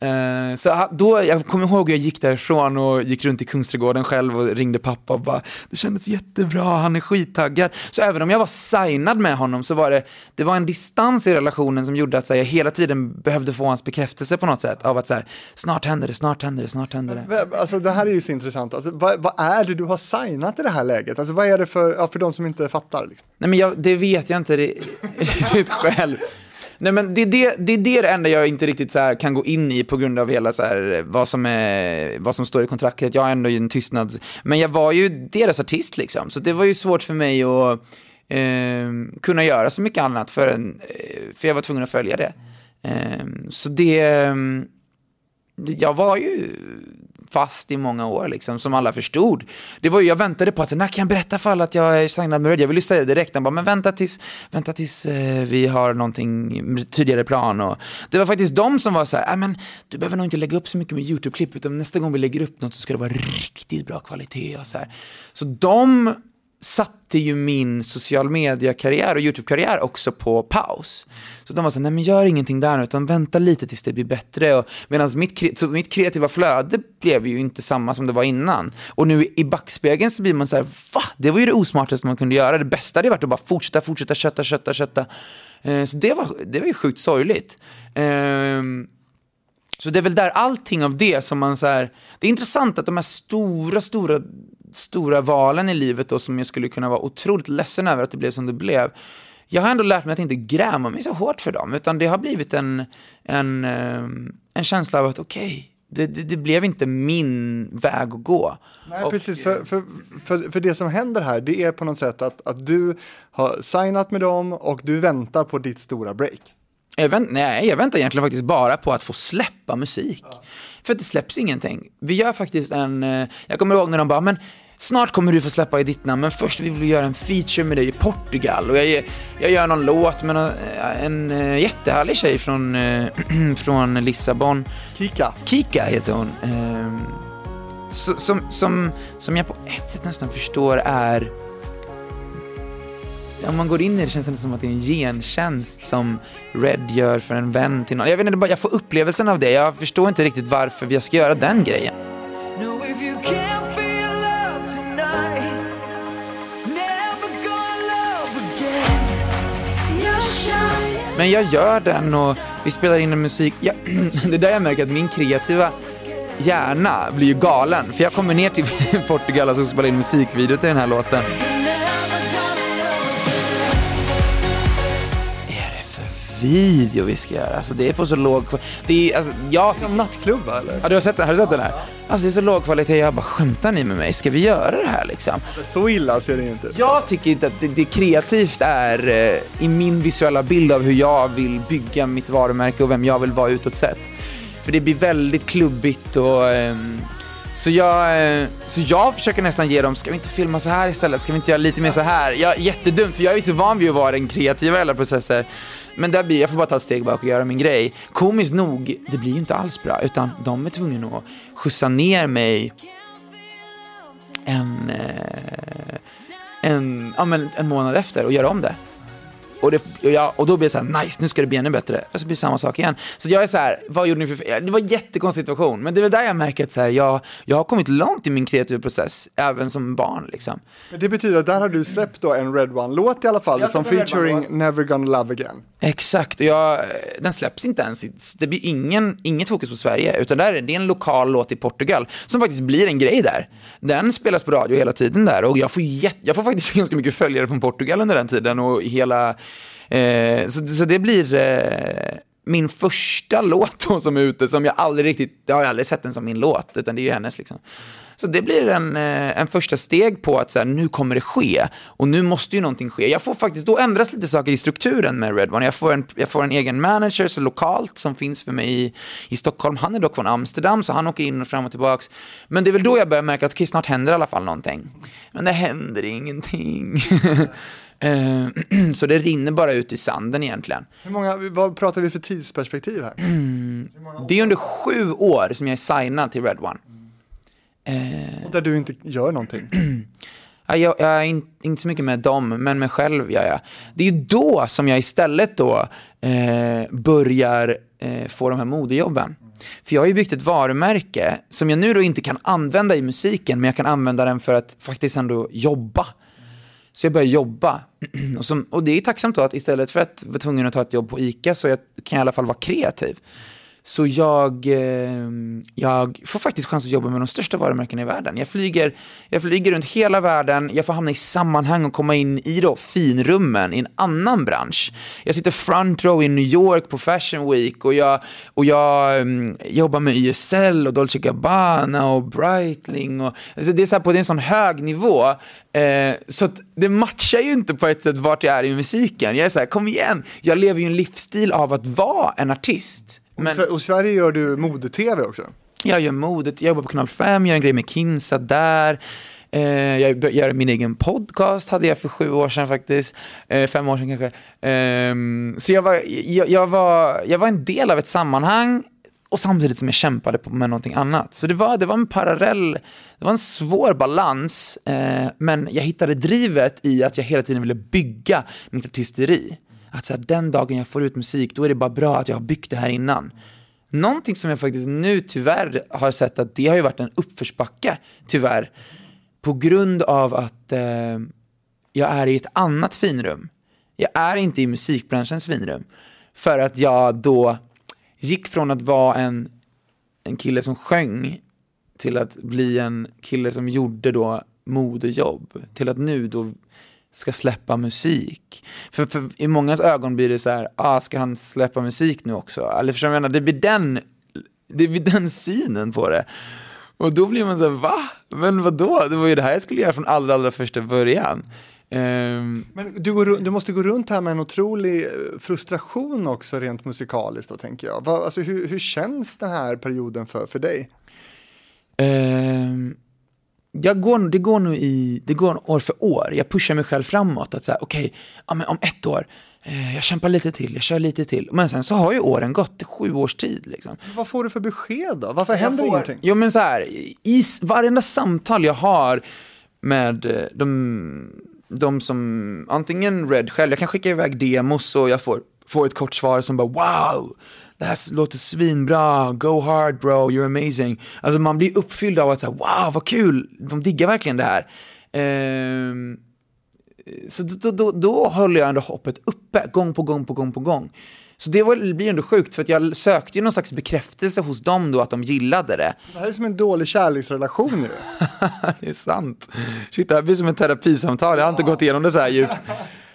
Eh, så då, jag kommer ihåg jag gick därifrån och gick runt i Kungsträdgården själv och ringde pappa och bara, det kändes jättebra, han är skittaggad. Så även om jag var signad med honom så var det, det var en distans i relationen som gjorde att här, jag hela tiden behövde få hans bekräftelse på något sätt av att så här, snart händer det, snart händer det, snart händer det. Alltså det här är ju så intressant. Alltså, vad, vad är det du har signat i det här läget? Alltså vad är det för, ja, för de som inte fattar? Liksom? Nej men jag, det vet jag inte ri- riktigt själv. Nej men det, är det, det är det enda jag inte riktigt så här kan gå in i på grund av hela så här, vad, som är, vad som står i kontraktet. Jag har ändå en tystnad. Men jag var ju deras artist liksom. Så det var ju svårt för mig att eh, kunna göra så mycket annat för, en, för jag var tvungen att följa det. Eh, så det- jag var ju fast i många år, liksom, som alla förstod. Det var ju, jag väntade på att, så, när kan jag berätta för alla att jag är signad med Red? Jag ville säga det direkt, han bara, men vänta tills, vänta tills eh, vi har någonting tydligare plan. Och det var faktiskt de som var så här, "Nej, men du behöver nog inte lägga upp så mycket med YouTube-klipp, utan nästa gång vi lägger upp något så ska det vara riktigt bra kvalitet. Och så, här. så de satte ju min social media-karriär och YouTube-karriär också på paus. Så de var så här, nej men gör ingenting där nu, utan vänta lite tills det blir bättre. Och Medan mitt, så mitt kreativa flöde blev ju inte samma som det var innan. Och nu i backspegeln så blir man så här, va? Det var ju det osmartaste man kunde göra. Det bästa hade varit att bara fortsätta, fortsätta, kötta, kötta, kötta. Eh, så det var, det var ju sjukt sorgligt. Ehm, så det är väl där allting av det som man så här, det är intressant att de här stora, stora, stora valen i livet då som jag skulle kunna vara otroligt ledsen över att det blev som det blev. Jag har ändå lärt mig att inte gräma mig så hårt för dem, utan det har blivit en, en, ehm, en känsla av att okej, det, det, det blev inte min väg att gå. Nej, Och- precis. För, för, för, för det som händer här, det är på något sätt att, att du har signat med dem och du väntar på ditt stora break. Jag vänt, nej, jag väntar egentligen faktiskt bara på att få släppa musik. För att det släpps ingenting. Vi gör faktiskt en, eh, jag kommer ihåg när de bara, men snart kommer du få släppa i ditt namn, men först vill vi göra en feature med dig i Portugal. Och jag, jag gör någon låt med någon, eh, en eh, jättehärlig tjej från, från Lissabon. Kika. Kika heter hon. Ehm, så, som, som, som jag på ett sätt nästan förstår är om man går in i det känns det som att det är en gentjänst som Red gör för en vän till någon. Jag vet inte, bara- jag får upplevelsen av det. Jag förstår inte riktigt varför vi ska göra den grejen. Men jag gör den och vi spelar in en musik. Ja, det är där jag märker att min kreativa hjärna blir ju galen. För jag kommer ner till Portugal och så spelar in musikvideo till den här låten. Video vi ska göra? Alltså det är på så låg kva- det är, alltså, jag Som nattklubb va, eller? Ja, du har sett den? Har du sett den här? Alltså det är så låg kvalitet, jag bara skämtar ni med mig? Ska vi göra det här liksom? Så illa ser det inte ut. Jag tycker inte att det, det kreativt är eh, i min visuella bild av hur jag vill bygga mitt varumärke och vem jag vill vara utåt sett. För det blir väldigt klubbigt och ehm, så jag, eh, så jag försöker nästan ge dem, ska vi inte filma så här istället? Ska vi inte göra lite mer så här? Ja, jättedumt, för jag är så van vid att vara den kreativa i alla processer. Men där blir, jag får bara ta ett steg bak och göra min grej. Komiskt nog, det blir ju inte alls bra, utan de är tvungna att skjutsa ner mig en, eh, en, ja, men en månad efter och göra om det. Och, det, och, jag, och då blir det så här, nice, nu ska det bli ännu bättre. Och så blir det samma sak igen. Så jag är så här, vad gjorde ni för? Det var en jättekonstig situation, men det är väl där jag märker att så här, jag, jag har kommit långt i min kreativa process, även som barn. Liksom. Men Det betyder att där har du släppt då en Red One-låt i alla fall, Jag som featuring. Never Gonna Love Again. Exakt, och jag, den släpps inte ens. Det blir ingen, inget fokus på Sverige, utan där är, det är en lokal låt i Portugal som faktiskt blir en grej där. Den spelas på radio hela tiden där och jag får, jätte, jag får faktiskt ganska mycket följare från Portugal under den tiden och hela... Eh, så, så det blir eh, min första låt då som är ute som jag aldrig riktigt, jag har aldrig sett den som min låt, utan det är ju hennes liksom. Så det blir en, eh, en första steg på att så här, nu kommer det ske och nu måste ju någonting ske. Jag får faktiskt, då ändras lite saker i strukturen med Red One. Jag får en, jag får en egen manager så lokalt som finns för mig i, i Stockholm. Han är dock från Amsterdam så han åker in och fram och tillbaks. Men det är väl då jag börjar märka att okej, snart händer i alla fall någonting. Men det händer ingenting. Eh, så det rinner bara ut i sanden egentligen. Hur många, vad pratar vi för tidsperspektiv här? Det är under sju år som jag är signad till Red One. Och där du inte gör någonting. Ja, Jag, jag är in, inte så mycket med dem, men mig själv gör jag. Det är då som jag istället då eh, börjar eh, få de här modejobben. För jag har ju byggt ett varumärke som jag nu då inte kan använda i musiken, men jag kan använda den för att faktiskt ändå jobba. Så jag började jobba. Och, som, och det är tacksamt då att istället för att vara tvungen att ta ett jobb på ICA så jag, kan jag i alla fall vara kreativ. Så jag, ehm, jag får faktiskt chans att jobba med de största varumärkena i världen. Jag flyger, jag flyger runt hela världen, jag får hamna i sammanhang och komma in i då finrummen i en annan bransch. Jag sitter front row i New York på Fashion Week och jag, och jag um, jobbar med YSL och Dolce Gabbana och Breitling. Och, alltså det är så här på det är en sån hög nivå. Eh, så att det matchar ju inte på ett sätt vart jag är i musiken. Jag är så här, kom igen, jag lever ju en livsstil av att vara en artist. Men Och i Sverige gör du mode-tv också. jag gör modet, jag jobbar på Kanal 5, jag gör en grej med Kinsa där. Eh, jag gör min egen podcast, hade jag för sju år sedan faktiskt. Eh, fem år sedan kanske. Ehm, så jag var, jag, jag, var, jag var en del av ett sammanhang och samtidigt som jag kämpade med någonting annat. Så det var, det var en parallell, det var en svår balans. Eh, men jag hittade drivet i att jag hela tiden ville bygga mitt artisteri. Att så här, den dagen jag får ut musik, då är det bara bra att jag har byggt det här innan. Någonting som jag faktiskt nu tyvärr har sett att det har ju varit en uppförsbacke, tyvärr. På grund av att eh, jag är i ett annat finrum. Jag är inte i musikbranschens finrum. För att jag då gick från att vara en, en kille som sjöng till att bli en kille som gjorde då modejobb. Till att nu då ska släppa musik. För, för i mångas ögon blir det så här, ah, ska han släppa musik nu också? Eller förstår jag menar? Det blir den, det blir den synen på det. Och då blir man så här, va? Men vad då? Det var ju det här jag skulle göra från allra, allra första början. Ehm, Men du, går, du måste gå runt här med en otrolig eh, frustration också rent musikaliskt då tänker jag. Vad, alltså, hur, hur känns den här perioden för, för dig? Ehm, jag går, det går nu i, det går år för år. Jag pushar mig själv framåt. Att säga, okej, ja, men om ett år, eh, jag kämpar lite till, jag kör lite till. Men sen så har ju åren gått, är sju års tid liksom. Vad får du för besked då? Varför händer får, ingenting? Jo men så här, i varenda samtal jag har med eh, de, de som, antingen Red själv, jag kan skicka iväg demos och jag får, får ett kort svar som bara wow, det här låter svinbra, go hard bro, you're amazing. Alltså man blir uppfylld av att säga wow vad kul, de diggar verkligen det här. Ehm, så då, då, då håller jag ändå hoppet uppe, gång på gång på gång på gång. Så det var, blir ändå sjukt, för att jag sökte ju någon slags bekräftelse hos dem då att de gillade det. Det här är som en dålig kärleksrelation nu. det är sant. Shit, det här blir som ett terapisamtal, jag har inte gått igenom det så här djupt.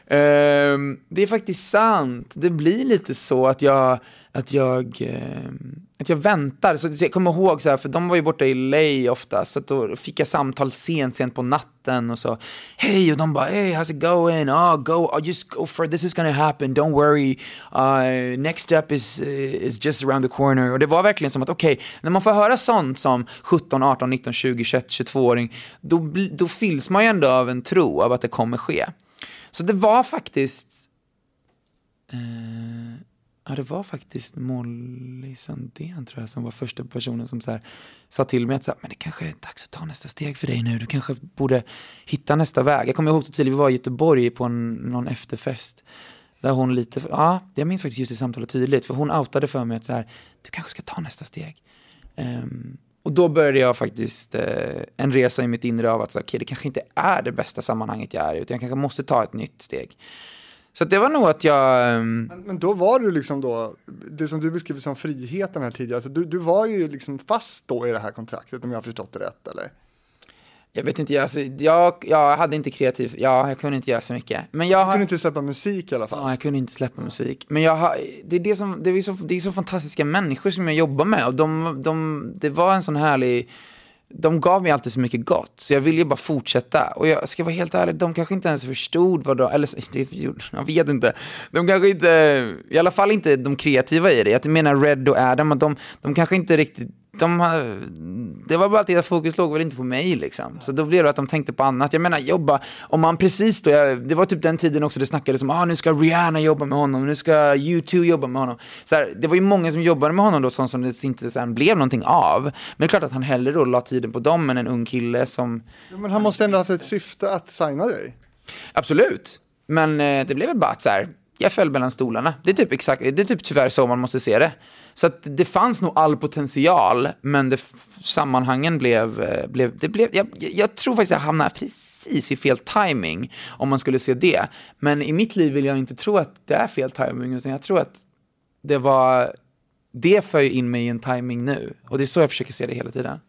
Ehm, det är faktiskt sant. Det blir lite så att jag, att jag, eh, att jag väntar. Så jag kommer ihåg, så här, för de var ju borta i LA ofta, så då fick jag samtal sent, sent på natten och så, hej, och de bara, hey, how's it going? Oh, go, oh, just go for it, this is gonna happen, don't worry, uh, next step is, eh, is just around the corner. Och det var verkligen som att, okej, när man får höra sånt som 17, 18, 19, 20, 21, 22-åring, då, då fylls man ju ändå av en tro av att det kommer ske. Så det var faktiskt... Eh, ja, det var faktiskt Molly Sandén tror jag som var första personen som så här, sa till mig att så här, men det kanske är dags att ta nästa steg för dig nu. Du kanske borde hitta nästa väg. Jag kommer ihåg att tydligt, vi var i Göteborg på en, någon efterfest. Där hon lite, ja, jag minns faktiskt just det samtalet tydligt. För hon outade för mig att så här, du kanske ska ta nästa steg. Um, och då började jag faktiskt eh, en resa i mitt inre av att så, okay, det kanske inte är det bästa sammanhanget jag är i, utan jag kanske måste ta ett nytt steg. Så det var nog att jag... ehm, Men, men då var du liksom då, det som du beskriver som friheten här tidigare, alltså du, du var ju liksom fast då i det här kontraktet om jag har förstått det rätt eller? Jag vet inte, jag, alltså, jag, jag hade inte kreativ... Ja, jag kunde inte göra så mycket. Men jag har... kunde inte släppa musik i alla fall. Ja, jag kunde inte släppa musik. Men jag har, det, är det, som, det, är så, det är så fantastiska människor som jag jobbar med. Och de, de, det var en sån härlig... De gav mig alltid så mycket gott, så jag ville ju bara fortsätta. Och jag ska vara helt ärlig, de kanske inte ens förstod vad de... Eller jag vet inte. De kanske inte... I alla fall inte de kreativa i det. Jag menar Red och Adam, att de, de kanske inte riktigt de, det var bara att deras fokus låg väl inte på mig liksom. Så då blev det att de tänkte på annat. Jag menar jobba, om man precis då, jag, det var typ den tiden också det snackades om, ah, nu ska Rihanna jobba med honom, nu ska U2 jobba med honom. Så här, det var ju många som jobbade med honom då, sånt som det inte sen blev någonting av. Men det är klart att han hellre då la tiden på dem än en ung kille som, Ja, men han måste ändå ha haft ett syfte att signa dig. absolut. Men eh, det blev väl bara att så här, jag föll mellan stolarna. Det är typ exakt, det är typ tyvärr så man måste se det. Så att det fanns nog all potential, men det, sammanhangen blev, eh, blev, det blev jag, jag- tror faktiskt jag hamnade precis i fel timing om man skulle se det. Men i mitt liv vill jag inte tro att det är fel timing, utan jag tror att det var, det för ju in mig i en timing nu. Och det är så jag försöker se det hela tiden.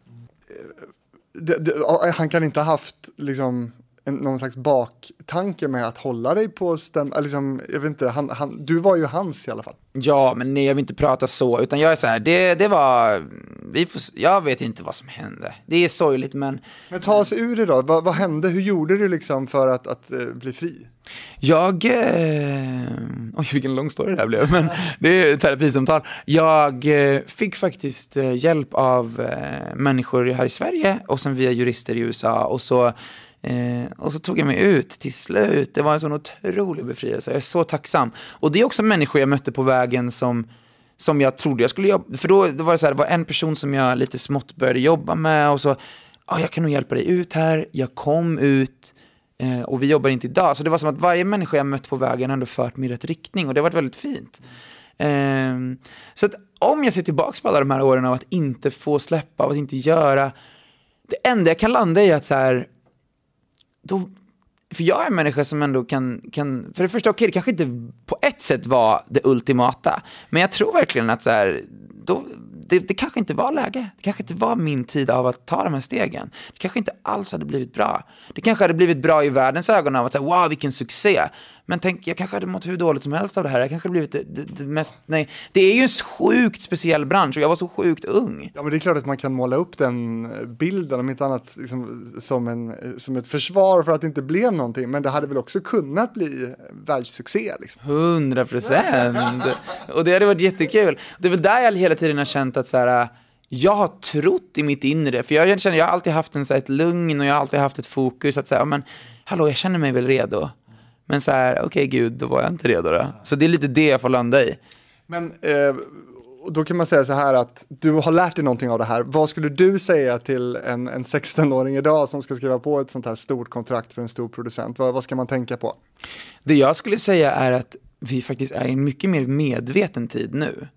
Eh, det, det, han kan inte ha haft liksom, en, någon slags baktanke med att hålla dig på stäm... Liksom, jag vet inte, han, han, du var ju hans i alla fall. Ja, men nej, jag vill inte prata så, utan jag är så här, det, det var, vi får, jag vet inte vad som hände. Det är sorgligt, men Men ta oss ur det då, vad, vad hände, hur gjorde du liksom för att, att eh, bli fri? jag, eh, oj vilken lång story det här blev, men det är ett terapisamtal. Jag eh, fick faktiskt eh, hjälp av eh, människor här i Sverige och sen via jurister i USA och så Eh, och så tog jag mig ut till slut. Det var en sån otrolig befrielse. Jag är så tacksam. Och det är också människor jag mötte på vägen som, som jag trodde jag skulle jobba För då, var det så här, det var en person som jag lite smått började jobba med och så, ah, jag kan nog hjälpa dig ut här. Jag kom ut eh, och vi jobbar inte idag. Så det var som att varje människa jag mött på vägen ändå fört mig i rätt riktning och det har varit väldigt fint. Eh, så att om jag ser tillbaka på alla de här åren av att inte få släppa, av att inte göra, det enda jag kan landa i är att så här, då, för jag är en människa som ändå kan, kan för det första, okej, det kanske inte på ett sätt var det ultimata, men jag tror verkligen att så här, då, det, det kanske inte var läge. Det kanske inte var min tid av att ta de här stegen. Det kanske inte alls hade blivit bra. Det kanske hade blivit bra i världens ögon av att säga wow vilken succé. Men tänk, jag kanske hade mått hur dåligt som helst av det här. Jag kanske hade blivit det, det, det mest, nej. Det är ju en sjukt speciell bransch och jag var så sjukt ung. Ja men det är klart att man kan måla upp den bilden om inte annat liksom, som, en, som ett försvar för att det inte blev någonting. Men det hade väl också kunnat bli världssuccé liksom. 100 procent. Och det hade varit jättekul. Det är väl där jag hela tiden har känt att så här, jag har trott i mitt inre, för jag känner, jag har alltid haft en, så här, ett lugn och jag har alltid haft ett fokus att säga, men hallå, jag känner mig väl redo. Men så här, okej gud, då var jag inte redo då. Så det är lite det jag får landa i. Men eh, då kan man säga så här att du har lärt dig någonting av det här. Vad skulle du säga till en, en 16-åring idag som ska skriva på ett sånt här stort kontrakt för en stor producent? Vad, vad ska man tänka på? Det jag skulle säga är att vi faktiskt är i en mycket mer medveten tid nu.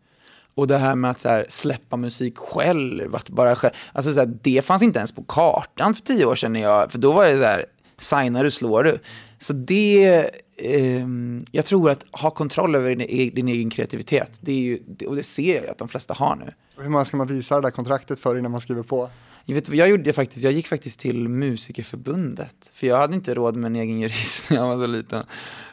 Och det här med att så här, släppa musik själv, att bara själv, alltså så här, det fanns inte ens på kartan för tio år sedan, när jag, för då var det så här, signar du, slår du. Så det, eh, jag tror att ha kontroll över din, e- din egen kreativitet, det är ju, och det ser jag ju att de flesta har nu. Hur många ska man visa det där kontraktet för innan man skriver på? Jag, vet, jag gjorde faktiskt, jag gick faktiskt till Musikerförbundet. För jag hade inte råd med en egen jurist när jag var så liten.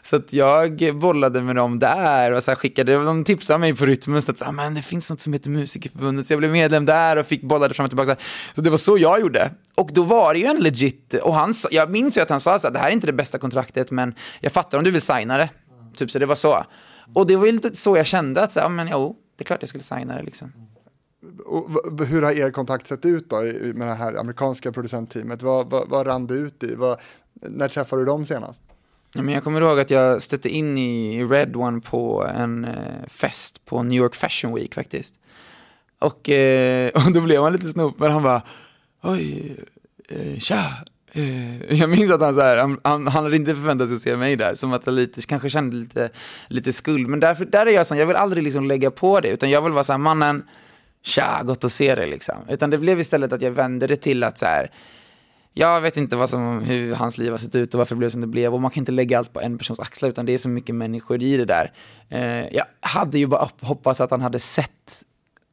Så att jag bollade med dem där och så här skickade, de tipsade mig på Rytmus att så här, men det finns något som heter Musikerförbundet. Så jag blev medlem där och fick bollade fram och tillbaka. Så, så det var så jag gjorde. Och då var det ju en legit, och han, jag minns ju att han sa så här, det här är inte det bästa kontraktet men jag fattar om du vill signa det. Typ så det var så. Och det var ju lite så jag kände att så här, ja, men jo, det är klart jag skulle signa det liksom. Och hur har er kontakt sett ut då med det här amerikanska producentteamet? Vad, vad, vad rann det ut i? Vad, när träffade du dem senast? Ja, men jag kommer ihåg att jag stötte in i Red One på en eh, fest på New York Fashion Week faktiskt. Och, eh, och då blev han lite snopen. Han bara, oj, eh, tja. Jag minns att han, så här, han, han, han hade inte förväntat sig att se mig där, som att han lite, kanske kände lite, lite skuld. Men därför, där är jag sån, jag vill aldrig liksom lägga på det, utan jag vill vara så här, mannen, tja, gott att se dig liksom. Utan det blev istället att jag vände det till att så här, jag vet inte vad som, hur hans liv har sett ut och varför det blev som det blev. Och man kan inte lägga allt på en persons axlar, utan det är så mycket människor i det där. Eh, jag hade ju bara hoppats att han hade sett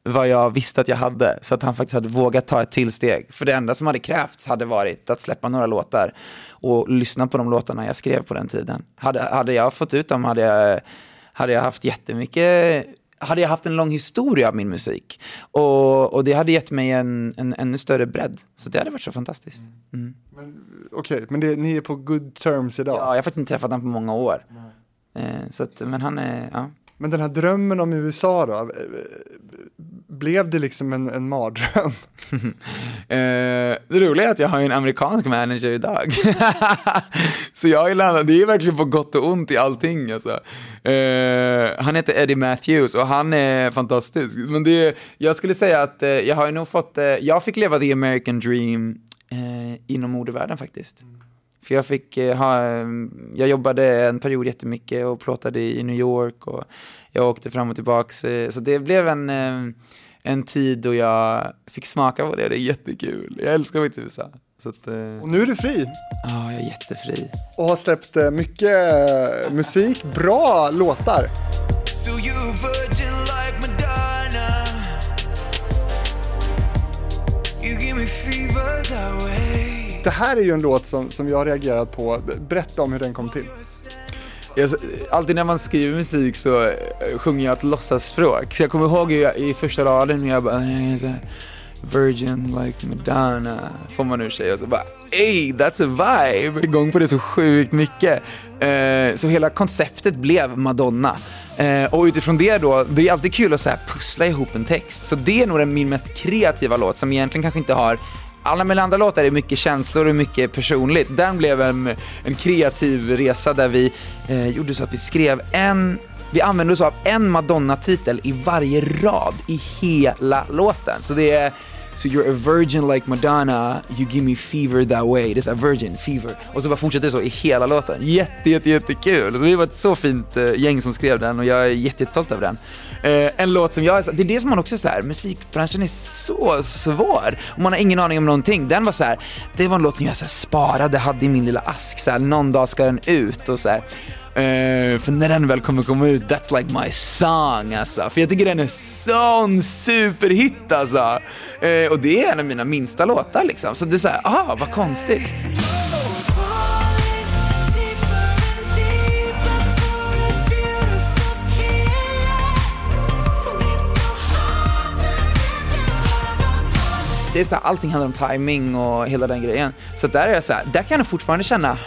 vad jag visste att jag hade, så att han faktiskt hade vågat ta ett till steg. För det enda som hade krävts hade varit att släppa några låtar och lyssna på de låtarna jag skrev på den tiden. Hade, hade jag fått ut dem hade jag, hade jag haft jättemycket hade jag haft en lång historia av min musik. Och, och det hade gett mig en, en ännu större bredd. Så det hade varit så fantastiskt. Mm. Okej, men det, ni är på good terms idag. Ja, jag har faktiskt inte träffat honom på många år. Eh, så att, men han är, ja. Men den här drömmen om USA då? Blev det liksom en, en mardröm? Eh, det roliga är att jag har en amerikansk manager idag. så jag ju landat, det är verkligen på gott och ont i allting alltså. Eh, han heter Eddie Matthews och han är fantastisk. Men det, jag skulle säga att eh, jag har nog fått, eh, jag fick leva the American dream eh, inom modevärlden faktiskt. För jag fick eh, ha, jag jobbade en period jättemycket och plåtade i New York och jag åkte fram och tillbaks. Så det blev en, en tid då jag fick smaka på det, det är jättekul. Jag älskar i USA. Så att, eh, Och nu är du fri ja, jag är jättefri. och har släppt eh, mycket eh, musik, bra låtar. So you a virgin like Madonna. You give me fever that way. Det här är ju en låt som, som jag har reagerat på. Berätta om hur den kom till. Jag, alltid när man skriver musik så eh, sjunger jag ett låtsasspråk. Så jag kommer ihåg jag, i första raden när jag bara Virgin like Madonna, får man ur sig och så bara Ey, that's a vibe! Igång på det så sjukt mycket. Eh, så hela konceptet blev Madonna. Eh, och utifrån det då, det är alltid kul att så här pussla ihop en text. Så det är nog den, min mest kreativa låt som egentligen kanske inte har alla mina andra låtar är mycket känslor och mycket personligt. Den blev en, en kreativ resa där vi eh, gjorde så att vi skrev en, vi använde oss av en Madonna-titel i varje rad i hela låten. Så det är So you're a virgin like Madonna, you give me fever that way. Det är såhär virgin, fever. Och så bara fortsätter det så i hela låten. Jätte, jätte, jättekul. Så vi var ett så fint eh, gäng som skrev den och jag är jättestolt över den. Eh, en låt som jag, det är det som man också säger, musikbranschen är så svår och man har ingen aning om någonting. Den var så här, det var en låt som jag så här, sparade, hade i min lilla ask så här, någon dag ska den ut och så här. Eh, för när den väl kommer komma ut, that's like my song alltså. För jag tycker den är sån superhit alltså. Eh, och det är en av mina minsta låtar liksom. Så det är såhär, ah vad konstigt. Det är så här, allting handlar om timing och hela den grejen. Så där är jag så här, där kan jag fortfarande känna,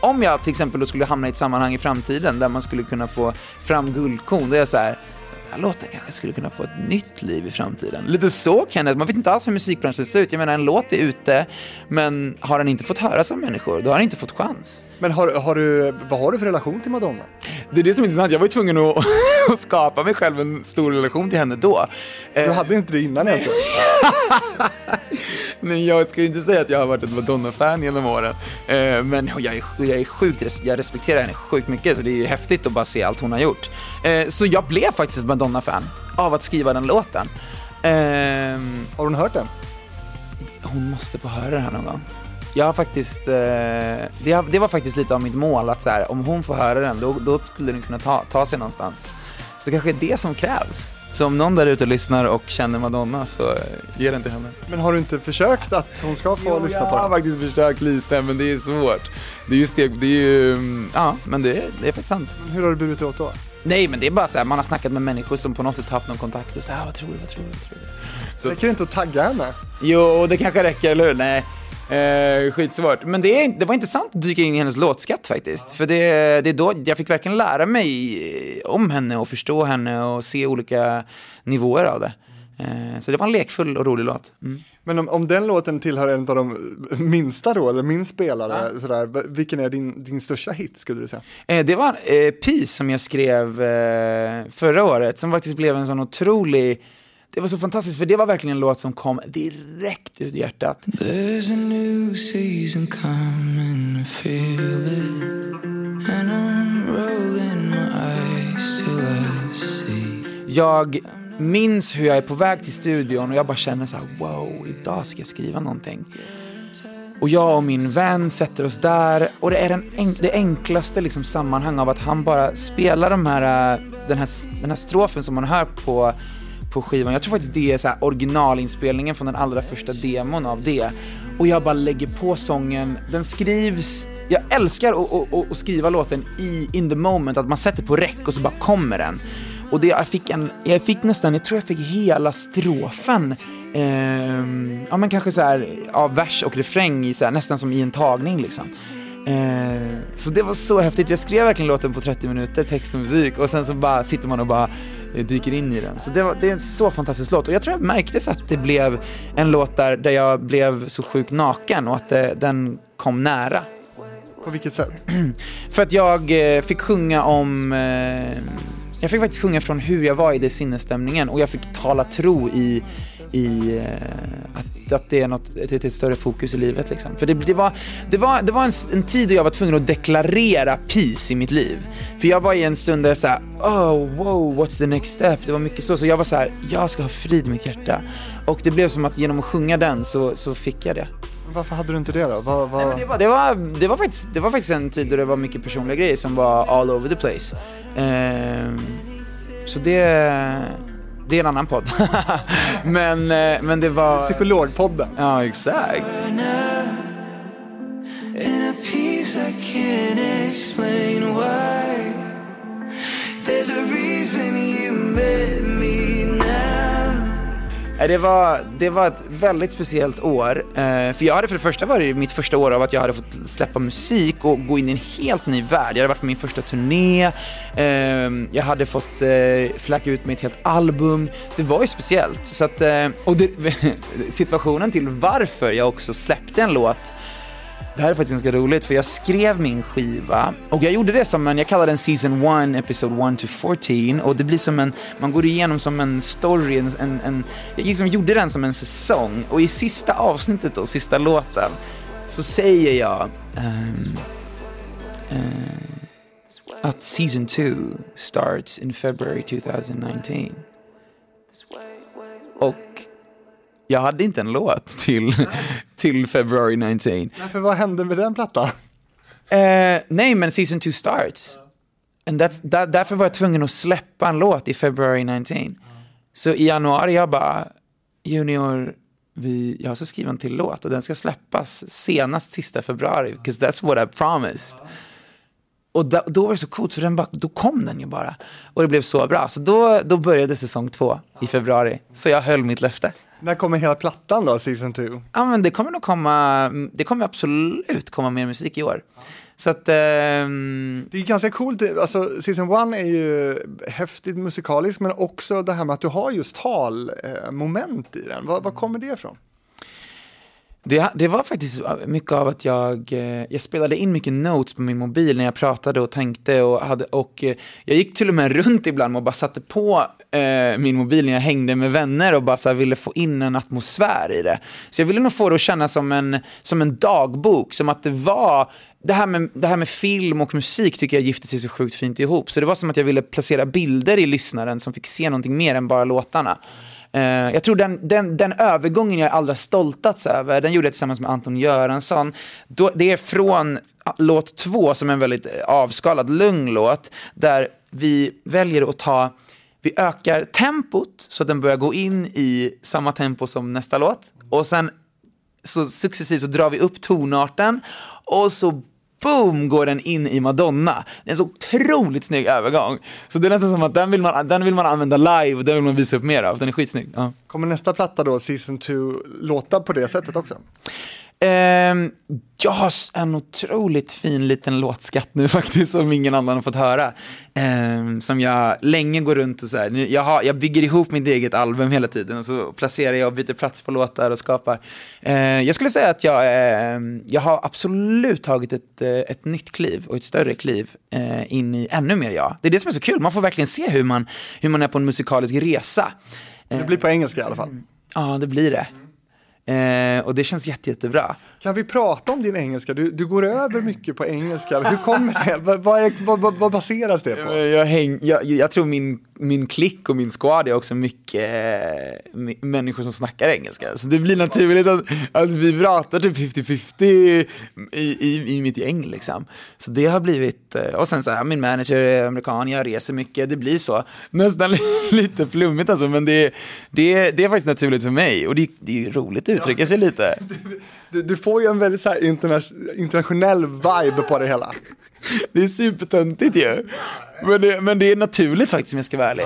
om jag till exempel då skulle hamna i ett sammanhang i framtiden där man skulle kunna få fram guldkorn, då är jag så här, den här låten kanske skulle kunna få ett nytt liv i framtiden. Lite så Kenneth, man vet inte alls hur musikbranschen ser ut. Jag menar, en låt är ute, men har den inte fått höras av människor, då har den inte fått chans. Men har, har du, vad har du för relation till Madonna? Det är det som är intressant, jag var ju tvungen att, att skapa mig själv en stor relation till henne då. Du Eh, hade inte det innan egentligen. Nej, jag ska inte säga att jag har varit ett Madonna-fan genom åren. Eh, men jag är, jag är sjukt, jag respekterar henne sjukt mycket, så det är ju häftigt att bara se allt hon har gjort. Eh, så jag blev faktiskt ett Madonna-fan av att skriva den låten. Ehm, Har hon hört den? hon måste få höra det här någon gång. Jag har faktiskt, eh, det var faktiskt lite av mitt mål att så här, om hon får höra den, då, då skulle den kunna ta, ta sig någonstans. Så det kanske är det som krävs. Så om någon där ute lyssnar och känner Madonna så ge den till henne. Men har du inte försökt att hon ska få lyssna jag på har den? faktiskt försökt lite, men det är svårt. Det är ju steg, det är ju, mm, ja, men det, är- det är faktiskt sant. Hur har du burit dig åt då? Nej, men det är bara så här, man har snackat med människor som på något sätt haft någon kontakt och så här, "Ah, vad tror du, vad tror du, vad tror du? Så- Räcker det inte att tagga henne? Jo, det kanske räcker, eller hur? Nej. Eh, skitsvårt. Men det, det var intressant att dyka in i hennes låtskatt faktiskt. För det, det är då jag fick verkligen lära mig om henne och förstå henne och se olika nivåer av det. Eh, så det var en lekfull och rolig låt. Mm. Men om, om den låten tillhör en av de minsta då, eller min spelare, sådär, v- vilken är din, din största hit skulle du säga? Eh, det var eh, Peace som jag skrev eh, förra året, som faktiskt blev en sån otrolig... Det var så fantastiskt, för det var verkligen en låt som kom direkt ut hjärtat. There's a new season coming, I feel it. And I'm rolling my eyes till I see. Jag minns hur jag är på väg till studion och jag bara känner så här: wow, idag ska jag skriva någonting. Och jag och min vän sätter oss där och det är den enk- det enklaste liksom sammanhang av att han bara spelar de här, äh, den, här, den här strofen som man hör på, på skivan. Jag tror faktiskt det är så här originalinspelningen från den allra första demon av det. Och jag bara lägger på sången, den skrivs, jag älskar att, skriva låten i in the moment, att man sätter på räck och så bara kommer den. Och det, jag, fick en, jag fick nästan, jag tror jag fick hela strofen, eh, ja men kanske så här av vers och refräng i så här, nästan som i en tagning liksom. Eh, så det var så häftigt, jag skrev verkligen låten på 30 minuter, text och musik och sen så bara sitter man och bara dyker in i den. Så det, var, det är en så fantastisk låt och jag tror jag märktes att det blev en låt där, där jag blev så sjukt naken och att det, den kom nära. På vilket sätt? För att jag eh, fick sjunga om, eh, jag fick faktiskt sjunga från hur jag var i det sinnesstämningen och jag fick tala tro i, i eh, att, att det är något, ett, ett större fokus i livet liksom. För det, det var, det var, det var en, en tid då jag var tvungen att deklarera peace i mitt liv. För jag var i en stund där jag såhär, oh wow, what's the next step? Det var mycket så, så jag var så här, jag ska ha frid i mitt hjärta. Och det blev som att genom att sjunga den så, så fick jag det. Varför hade du inte det då? Vad, vad... Nej, det, var, det, var, det, var faktiskt, det var faktiskt en tid då det var mycket personliga grejer som var all over the place. Ehm, så det, det är en annan podd. men, eh, men det var... Psykologpodden. Ja, exakt. In a peace I can't explain why. Eh, det var, det var ett väldigt speciellt år. Eh, för jag hade för det första varit mitt första år av att jag hade fått släppa musik och gå in i en helt ny värld. Jag hade varit på min första turné, ehm, jag hade fått eh, fläcka ut med ett helt album. Det var ju speciellt. Så att, och det, situationen till varför jag också släppte en låt det här är faktiskt ganska roligt för jag skrev min skiva. Och jag gjorde det som en, jag kallar den season 1, episode 1 to 14 och det blir som en, man går igenom som en story, en, en, en jag liksom gjorde den som en säsong. Och i sista avsnittet då, sista låten, så säger jag um, uh, att season 2 starts in February 2019. Jag hade inte en låt till, till February 19. Nej, för vad hände med den plattan? Eh, nej, men season 2 starts. And that's, där, därför var jag tvungen att släppa en låt i February 19. Så i januari jag bara, Junior, vi, jag ska skriva en till låt och den ska släppas senast sista februari, because that's what I promised. Och då, då var det så coolt, för den bara, då kom den ju bara. Och det blev så bra. Så då, då började säsong två i februari. Så jag höll mitt löfte. När kommer hela plattan då, season 2? Ja, men det kommer nog komma, det kommer absolut komma mer musik i år. Så att, ehm, Det är ganska coolt, alltså season 1 är ju häftigt musikaliskt men också det här med att du har just talmoment i den. Var, var kommer det ifrån? Det, det var faktiskt mycket av att jag, eh, jag spelade in mycket notes på min mobil när jag pratade och tänkte och, hade, och eh, jag gick till och med runt ibland och bara satte på eh, min mobil när jag hängde med vänner och bara så ville få in en atmosfär i det. Så jag ville nog få det att kännas som en, som en dagbok, som att det var det här, med, det här med film och musik tycker jag gifte sig så sjukt fint ihop. Så det var som att jag ville placera bilder i lyssnaren som fick se någonting mer än bara låtarna. Eh, jag tror den, den, den övergången jag är allra stoltast över, den gjorde jag tillsammans med Anton Göransson. Då, det är från ah, låt två, som är en väldigt eh, avskalad, lugn låt, där vi väljer att ta, vi ökar tempot så att den börjar gå in i samma tempo som nästa låt. Och sen så successivt så drar vi upp tonarten och så boom går den in i Madonna. Det är en så otroligt snygg övergång. Så det är nästan som att den vill man, den vill man använda live och den vill man visa upp mer av. Den är skitsnygg. Ja. Kommer nästa platta då, season 2, låta på det sättet också? Ehm, jag har en otroligt fin liten låtskatt nu faktiskt som ingen annan har fått höra. Ehm, som jag länge går runt och så här, jag, har, jag bygger ihop mitt eget album hela tiden och så placerar jag och byter plats på låtar och skapar. Ehm, jag skulle säga att jag, ehm, jag har absolut tagit ett, eh, ett nytt kliv och ett större kliv eh, in i ännu mer jag. Det är det som är så kul, man får verkligen se hur man, hur man är på en musikalisk resa. Det blir på engelska i alla fall. Ja, det blir det. Eh, och det känns jätte, jättebra. Kan vi prata om din engelska? Du, du går över mycket på engelska. Hur kommer det? Vad, vad, vad, vad, baseras det på? Jag, häng, jag, jag tror min, min klick och min squad är också mycket eh, människor som snackar engelska. Så det blir naturligt att, att vi pratar typ 50-50 i, i, i mitt gäng liksom. Så det har blivit, eh, och sen så här, min manager är amerikan, jag reser mycket, det blir så. Nästan li- lite flummigt alltså, men det, det, det är faktiskt naturligt för mig. Och det, det är roligt att uttrycka sig lite. Du, du får ju en väldigt så här interna- internationell vibe på det hela. Det är supertöntigt ju. Men det, men det är naturligt faktiskt om jag ska vara ärlig.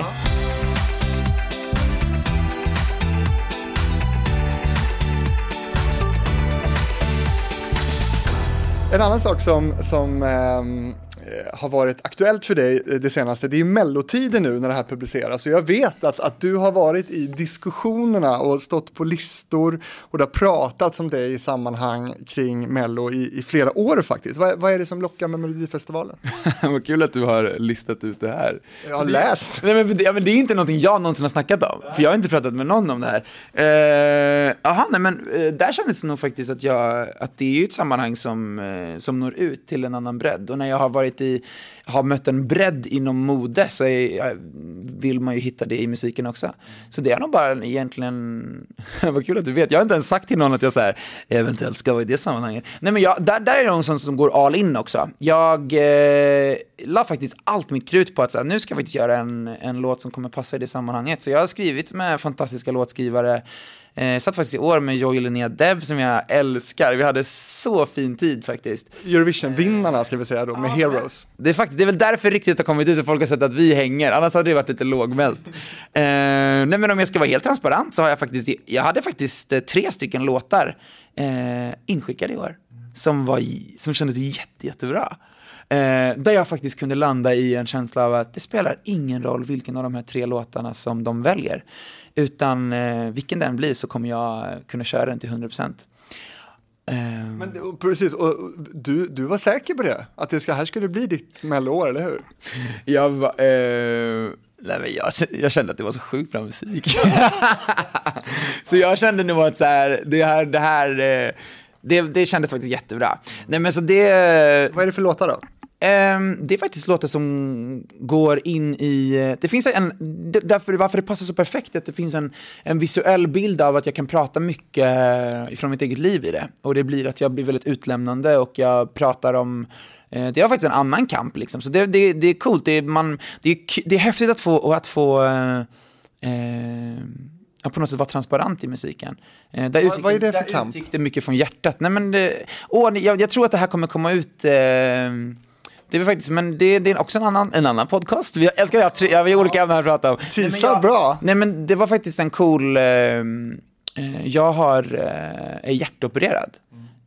En annan sak som, som eh, har varit aktuellt för dig eh, det senaste, det är mellotider nu när det här publiceras. Och jag vet att, att du har varit i diskussionerna och stått på listor och det har pratats om dig i sammanhang kring mello i, i flera år faktiskt. Vad, vad är det som lockar med Melodifestivalen? Vad kul att du har listat ut det här. Jag har läst. Nej, men, det, ja, men det är inte någonting jag någonsin har snackat om, för jag har inte pratat med någon om det här. Eh, Jaha, nej men eh, där kändes det nog faktiskt att, jag, att det är ju ett sammanhang som, eh, som når ut till en annan bredd. Och när jag har varit i, har mött en bredd inom mode så är, vill man ju hitta det i musiken också. Så det är nog bara egentligen, vad kul att du vet, jag har inte ens sagt till någon att jag så här, eventuellt ska vara i det sammanhanget. Nej men jag, där, där är det någon som, som går all in också. Jag eh, la faktiskt allt mitt krut på att så här, nu ska jag faktiskt göra en, en låt som kommer passa i det sammanhanget. Så jag har skrivit med fantastiska låtskrivare. Eh, satt faktiskt i år med Joy Linnea Deb som jag älskar. Vi hade så fin tid faktiskt. Eurovision-vinnarna ska vi säga då, med Heroes. Det är, fakt- det är väl därför riktigt har kommit ut och folk har sett att vi hänger, annars hade det varit lite lågmält. Eh, nej men om jag ska vara helt transparent så har jag faktiskt, jag hade faktiskt eh, tre stycken låtar eh, inskickade i år som, var, som kändes jätte, jättebra. Eh, där jag faktiskt kunde landa i en känsla av att det spelar ingen roll vilken av de här tre låtarna som de väljer. Utan eh, vilken den blir så kommer jag kunna köra den till 100%. Eh, Men, precis, och du, du var säker på det? Att det ska, här skulle bli ditt melloår, eller hur? Jag, var, eh, nej men jag, jag kände att det var så sjukt bra musik. så jag kände nog att så här, det här, det här, eh, det, det kändes faktiskt jättebra. Nej men så det, Vad är det för låtar då? Ehm, det är faktiskt låtar som går in i... eh, Det finns en... Därför, varför det passar så perfekt är att det finns en, en visuell bild av att jag kan prata mycket eh, ifrån mitt eget liv i det. Och det blir att jag blir väldigt utlämnande och jag pratar om... eh, Det är faktiskt en annan kamp liksom. Så det, det, det är coolt. Det är, man, det, är, det är häftigt att få... och Att få eh, ja, på något sätt vara transparent i musiken. Eh, där Vad- vad är det för där kamp? utgick det mycket från hjärtat. Nej, men det, åh, jag, jag tror att det här kommer komma ut... Eh, det är faktiskt, men det, det är också en annan, en annan podcast. Vi, jag älskar att vi har, tre, ja, vi har olika ämnen att prata om. Jag- bra. Nej men det var faktiskt en cool, eh, eh, jag har, eh, är hjärtopererad.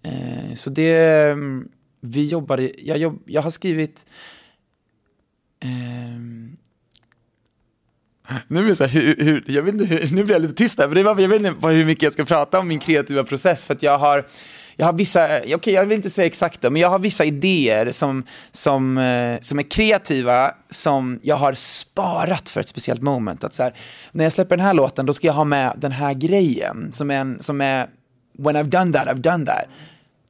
Eh, så det, mm, vi jobbade, jag, jobb, jag har skrivit, ehm, nu blir jag så här, hur, hur, jag vet inte, hur, nu blir jag lite tyst här, för det var, jag vet inte hur mycket jag ska prata om min kreativa process, för att jag har, jag har vissa, eh, okej jag vill inte säga exakt då, men jag har vissa idéer som, som, eh, som är kreativa, som jag har sparat för ett speciellt moment. Att så här, när jag släpper den här låten, då ska jag ha med den här grejen, som är, en, som är when I've done that, I've done that.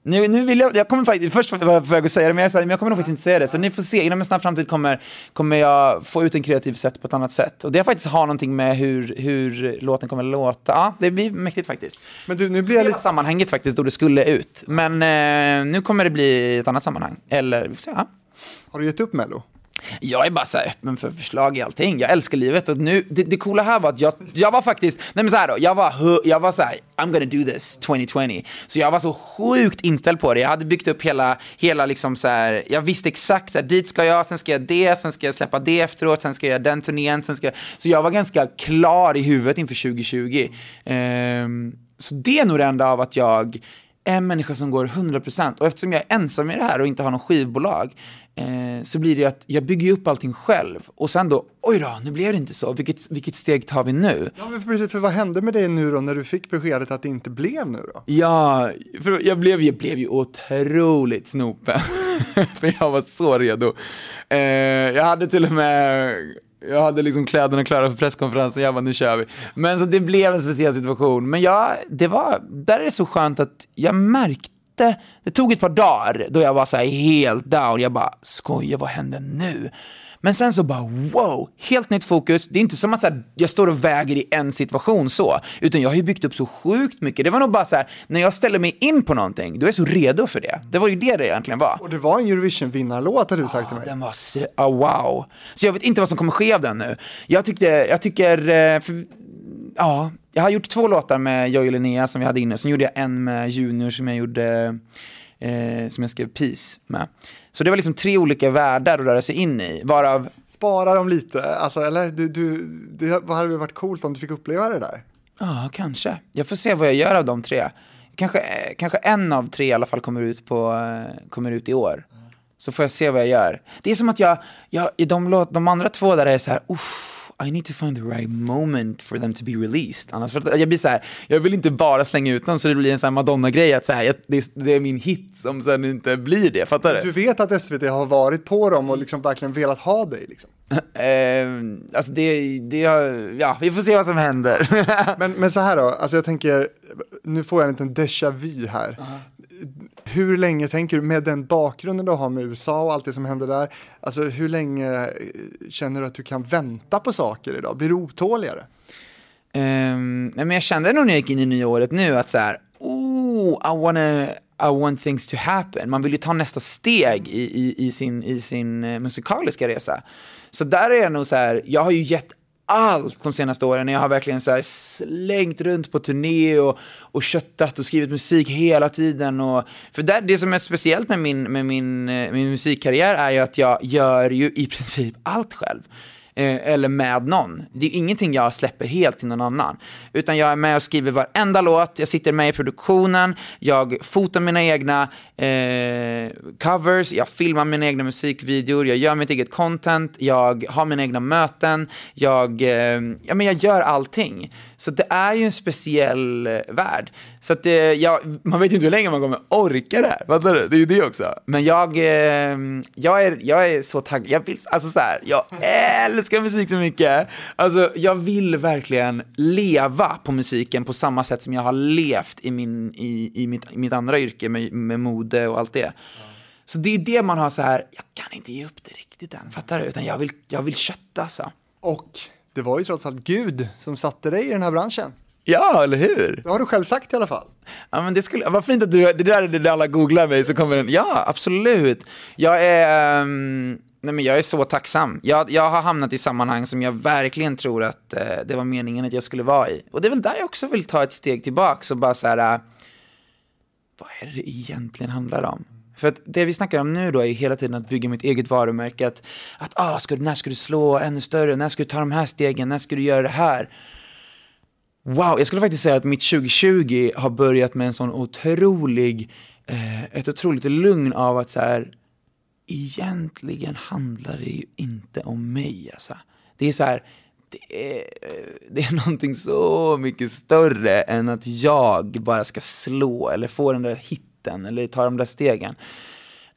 Nu, nu vill jag, jag kommer faktiskt, först var jag på väg att säga det, men jag, men jag kommer nog faktiskt inte säga det. Så ni får se, inom en snar framtid kommer, kommer jag få ut en kreativ sätt på ett annat sätt. Och det faktiskt har någonting med hur, hur låten kommer låta. Ja, det blir mäktigt faktiskt. Men du, nu blir jag lite... sammanhanget faktiskt, då det skulle ut. Men eh, nu kommer det bli ett annat sammanhang. Eller, vi får se. Ja. Har du gett upp mello? Jag är bara så här öppen för förslag i allting. Jag älskar livet och nu, det, det coola här var att jag, jag var faktiskt, nej men så här då, jag var, jag var så här, I'm gonna do this 2020. Så jag var så sjukt inställd på det. Jag hade byggt upp hela, hela liksom så här, jag visste exakt, så här, dit ska jag, sen ska jag det, sen ska jag släppa det efteråt, sen ska jag göra den turnén, sen ska jag, så jag var ganska klar i huvudet inför 2020. Um, ehm, så det är nog det enda av att jag är en människa som går 100% och eftersom jag är ensam i det här och inte har någon skivbolag eh, så blir det att jag bygger upp allting själv och sen då, oj då, nu blev det inte så, vilket, vilket steg tar vi nu? Ja, men precis, för vad hände med dig nu då när du fick beskedet att det inte blev nu då? Ja, för jag blev, jag blev ju otroligt snopen. för jag var så redo. Eh, jag hade till och med, jag hade liksom kläderna klara för presskonferensen, jag bara nu kör vi. Men så det blev en speciell situation. Men jag, det var, där är det så skönt att jag märkte, det tog ett par dagar då jag var så här helt down. Jag bara, skoja, vad händer nu? Men sen så bara wow, helt nytt fokus. Det är inte som att så här, jag står och väger i en situation så, utan jag har ju byggt upp så sjukt mycket. Det var nog bara så här, när jag ställer mig in på någonting, då är jag så redo för det. Det var ju det det egentligen var. Och det var en Eurovision-vinnarlåt har du sagt till mig. Den var så, ah, wow. Så jag vet inte vad som kommer ske av den nu. Jag tyckte, jag tycker, eh, för, ja, jag har gjort två låtar med Joy och Linnea som vi hade inne. Sen gjorde jag en med Junior som jag gjorde, eh, som jag skrev Peace med. Så det var liksom tre olika världar att röra sig in i, varav Spara dem lite, alltså, eller du, du, det hade väl varit coolt om du fick uppleva det där. Ja, kanske. Jag får se vad jag gör av de tre. Kanske, eh, kanske en av tre i alla fall kommer ut, på, eh, kommer ut i år. Så får jag se vad jag gör. Det är som att jag, jag i de, låt, de andra två där är så här, uff, I need to find the right moment for them to be released. Annars för jag blir så här, jag vill inte bara slänga ut dem så det blir en sån Madonna-grej att så här, jag, det, det är min hit som sen inte blir det, fattar du? Du vet att SVT har varit på dem och liksom verkligen velat ha dig liksom. Eh, alltså det, det, ja, vi får se vad som händer. Men, men så här då, alltså jag tänker, nu får jag en liten déjà vu här. Hur länge tänker du, med den bakgrunden du har med USA och allt det som händer där, alltså hur länge eh, känner du att du kan vänta på saker idag? Blir du otåligare? Um, men jag kände nog när jag gick in i nya året nu att så här, oh, I wanna, I want things to happen. Man vill ju ta nästa steg i, i, i sin, i sin eh, musikaliska resa. Så där är jag nog så här, jag har ju gett allt de senaste åren. Jag har verkligen så här slängt runt på turné och, och köttat och skrivit musik hela tiden. Och, för där, det som är speciellt med min, med min, eh, min musikkarriär är ju att jag gör ju i princip allt själv Eh, eller med någon. Det är ingenting jag släpper helt till någon annan. Utan jag är med och skriver varenda låt, jag sitter med i produktionen, jag fotar mina egna eh, covers, jag filmar mina egna musikvideor, jag gör mitt eget content, jag har mina egna möten, jag, eh, ja, men jag gör allting. Så det är ju en speciell eh, värld. Så att, eh, ja, man vet ju inte hur länge man kommer orka det här, fattar du? Det är ju det också. Men jag, eh, jag, är, jag är så taggad, jag vill, alltså så här, jag älskar musik så mycket. Alltså jag vill verkligen leva på musiken på samma sätt som jag har levt i, min, i, i, mitt, i mitt andra yrke med, med mode och allt det. Så det är det man har så här, jag kan inte ge upp det riktigt än, fattar du? Utan jag vill, jag vill kötta alltså. Och det var ju trots allt Gud som satte dig i den här branschen. Ja, eller hur? Det har du själv sagt i alla fall. Ja, men det skulle, vad fint att du, det där är det där alla googlar mig så kommer den, ja absolut. Jag är, ehm, nej men jag är så tacksam. Jag, jag har hamnat i sammanhang som jag verkligen tror att eh, det var meningen att jag skulle vara i. Och det är väl där jag också vill ta ett steg tillbaks och bara så här, eh, vad är det egentligen handlar om? För att det vi snackar om nu då är hela tiden att bygga mitt eget varumärke. Att, att ah, ska, när ska du slå ännu större? När ska du ta de här stegen? När ska du göra det här? Wow, jag skulle faktiskt säga att mitt 2020 har börjat med en sån otrolig, eh, ett otroligt lugn av att så här, egentligen handlar det ju inte om mig alltså. Det är så här, det är, det är någonting så mycket större än att jag bara ska slå eller få den där hitten eller ta de där stegen.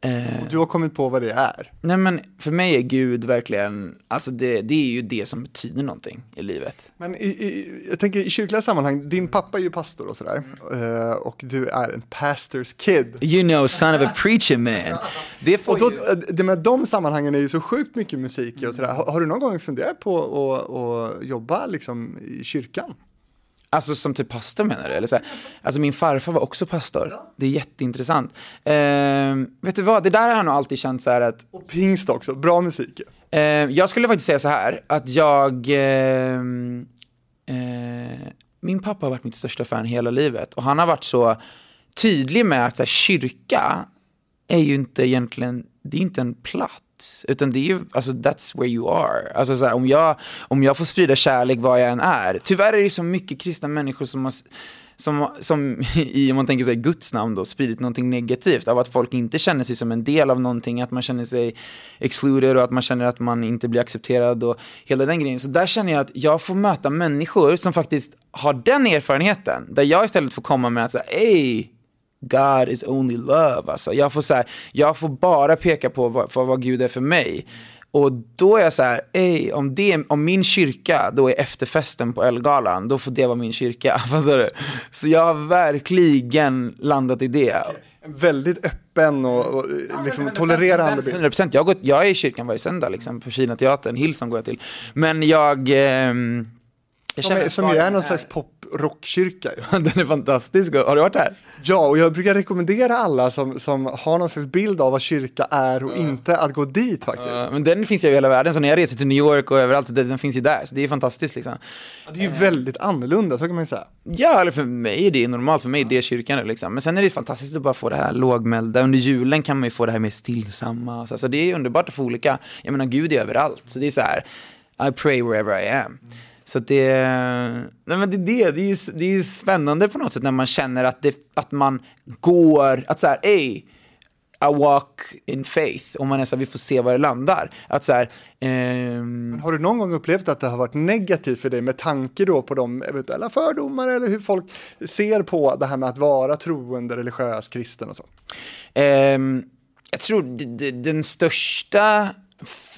Eh, Du har kommit på vad det är. nej men för mig är Gud verkligen, alltså det, det är ju det som betyder någonting i livet. Men i, i, jag tänker i kyrkliga sammanhang, din pappa är ju pastor och sådär. Eh, och du är en pastors kid. You know, son of a preacher man. Det får Och då, ju... det med de sammanhangen är ju så sjukt mycket musik och sådär. Har, har du någon gång funderat på att att jobba liksom i kyrkan? Alltså som typ pastor menar du? Eller så här, alltså min farfar var också pastor. Det är jätteintressant. Ehm, vet du vad, det där har jag nog alltid känt så här att Och pingst också, bra musik. Eh, jag skulle faktiskt säga så här, att jag... ehm, eh, min pappa har varit mitt största fan hela livet. Och han har varit så tydlig med att så här, kyrka är ju inte egentligen, det är inte en plats. Utan det är ju, alltså that's where you are. Alltså så här, om, jag, om jag får sprida kärlek var jag än är. Tyvärr är det så mycket kristna människor som har som, som i, om man tänker sig Guds namn då, spridit någonting negativt av att folk inte känner sig som en del av någonting, att man känner sig excluded och att man känner att man inte blir accepterad och hela den grejen. Så där känner jag att jag får möta människor som faktiskt har den erfarenheten, där jag istället får komma med att säga, hey, God is only love. Alltså, jag, får så här, jag får bara peka på vad, för vad Gud är för mig. Och då är jag så här, ey, om, det, om min kyrka då är efterfesten på Elgalan, då får det vara min kyrka. Fattar du? Så jag har verkligen landat i det. En väldigt öppen och, och liksom tolererande bild. 100%. Jag, har gått, jag är i kyrkan varje söndag, liksom, på Kina teatern, Hillsong går jag till. Men jag... jag Som, som ju är den någon är- slags pop-rockkyrka. Den är fantastisk. Har du varit här? Ja, och jag brukar rekommendera alla som, som har någon slags bild av vad kyrka är och inte att gå dit faktiskt. Ja, men den finns ju i hela världen, så när jag reser till New York och överallt, den finns ju där. Så det är fantastiskt liksom. Det är ju väldigt annorlunda, så kan man ju säga. Ja, eller för mig är det normalt, för mig är det kyrkan liksom. Men sen är det fantastiskt att bara få det här lågmälda. Under julen kan man ju få det här mer stillsamma. Så alltså, det är underbart att få olika, jag menar Gud är överallt. Så det är så här, I pray wherever I am. Så att det, nej men det, är det, det, är ju, det är ju spännande på något sätt när man känner att, det, att man går, att så här, ey, a walk in faith. Om man är så här, vi får se var det landar. Att så här, ehm, Har du någon gång upplevt att det har varit negativt för dig med tanke då på de eventuella fördomar eller hur folk ser på det här med att vara troende, religiös, kristen och så? Ehm, jag tror den största,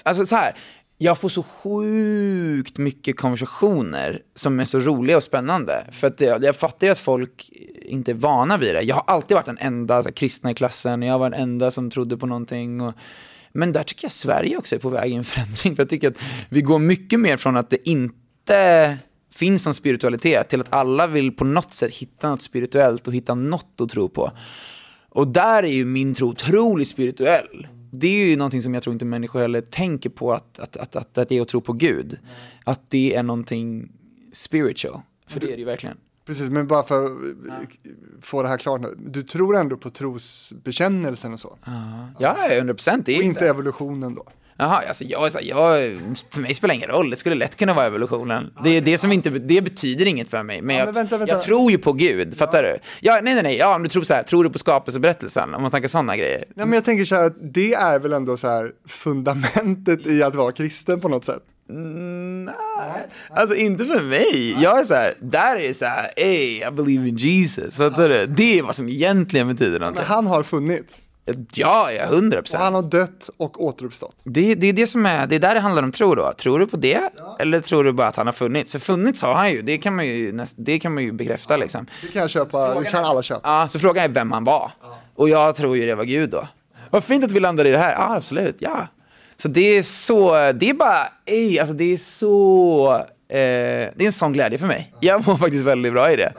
alltså så här, jag får så sjukt mycket konversationer som är så roliga och spännande. För att jag, jag fattar ju att folk inte är vana vid det. Jag har alltid varit den enda så här, kristna i klassen, jag var den enda som trodde på någonting. Och, men där tycker jag Sverige också är på väg i en förändring. För jag tycker att vi går mycket mer från att det inte finns någon spiritualitet till att alla vill på något sätt hitta något spirituellt och hitta något att tro på. Och där är ju min tro otroligt spirituell. Det är ju någonting som jag tror inte människor heller tänker på att, att, att, att, att det är att tro på Gud. Att det är någonting spiritual. För det är det ju verkligen. Precis, men bara för att få det här klart nu. Du tror ändå på trosbekännelsen och så? Ja, 100 procent. Det är Och inte evolutionen då? Jaha, alltså jag, så här, jag, för mig spelar det ingen roll. Det skulle lätt kunna vara evolutionen. Det, är det, som inte, det betyder inget för mig. Men, Ja, jag, men vänta, vänta. jag tror ju på Gud, fattar du? Ja, nej, nej, nej. Ja, om du tror så här, tror du på skapelseberättelsen? Om man snackar sådana grejer. Nej, men jag tänker så här att det är väl ändå så här fundamentet i att vara kristen på något sätt. Alltså inte för mig. Jag är så här, där är så här, hey, I believe in Jesus. Fattar du? Det är vad som egentligen betyder Men någonting. han har funnits. Ja, ja, hundra Och procent. han har dött och återuppstått. Det, det är det som är, det är där det handlar om tro då. Tror du på det? Eller tror du bara att han har funnits? För funnits har han ju, det kan man ju, näst, det kan man ju bekräfta liksom. Det kan jag köpa, det kan alla köpa. Ja, så frågan är vem han var. Och jag tror ju det var Gud då. Vad fint att vi landar i det här. Ja, absolut. Ja. Så det är så, det är bara, ej, alltså det är så, eh, det är en sån glädje för mig. Jag mår faktiskt väldigt bra i det.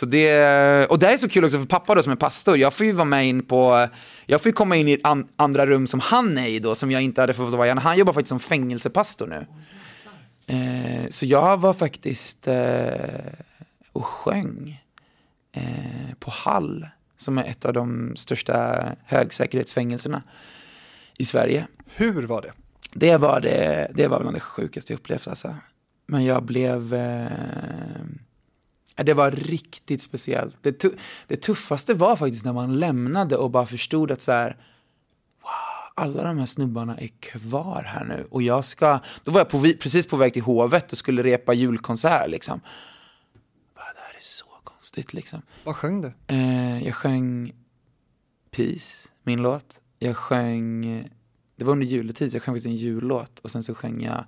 Så det, och det här är så kul också för pappa då som är pastor. Jag får ju vara med in på, jag får ju komma in i an, andra rum som han är i då, som jag inte hade fått vara i. Han jobbar faktiskt som fängelsepastor nu. Eh, så jag var faktiskt eh, och sjöng eh, på Hall, som är ett av de största högsäkerhetsfängelserna i Sverige. Hur var det? Det var, det, det var bland det sjukaste jag upplevt alltså. Men jag blev... Eh, det var riktigt speciellt. Det, tu, det tuffaste var faktiskt när man lämnade och bara förstod att så här... Wow, alla de här snubbarna är kvar här nu. Och jag ska... Då var jag på, precis på väg till Hovet och skulle repa julkonsert liksom. Bara, det här är så konstigt liksom. Vad sjöng du? Eh, jag sjöng Peace, min låt. Jag sjöng, det var under juletid, så jag sjöng faktiskt en jullåt. Och sen så sjöng jag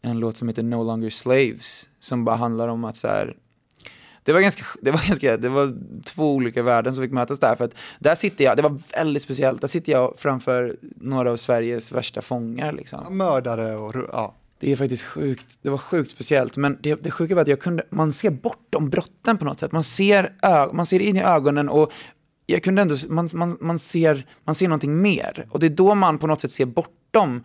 en låt som heter No Longer Slaves, som bara handlar om att så här, det var ganska, det var ganska, det var två olika världar som fick mötas där. För att där sitter jag, det var väldigt speciellt, där sitter jag framför några av Sveriges värsta fångar liksom. Mördare och ja. Det är faktiskt sjukt. Det var sjukt speciellt. Men det, det sjuka var att jag kunde, man ser bortom brotten på något sätt. Man ser, ö, man ser in i ögonen och jag kunde ändå, man, man, man, ser, man ser någonting mer. Och det är då man på något sätt ser bortom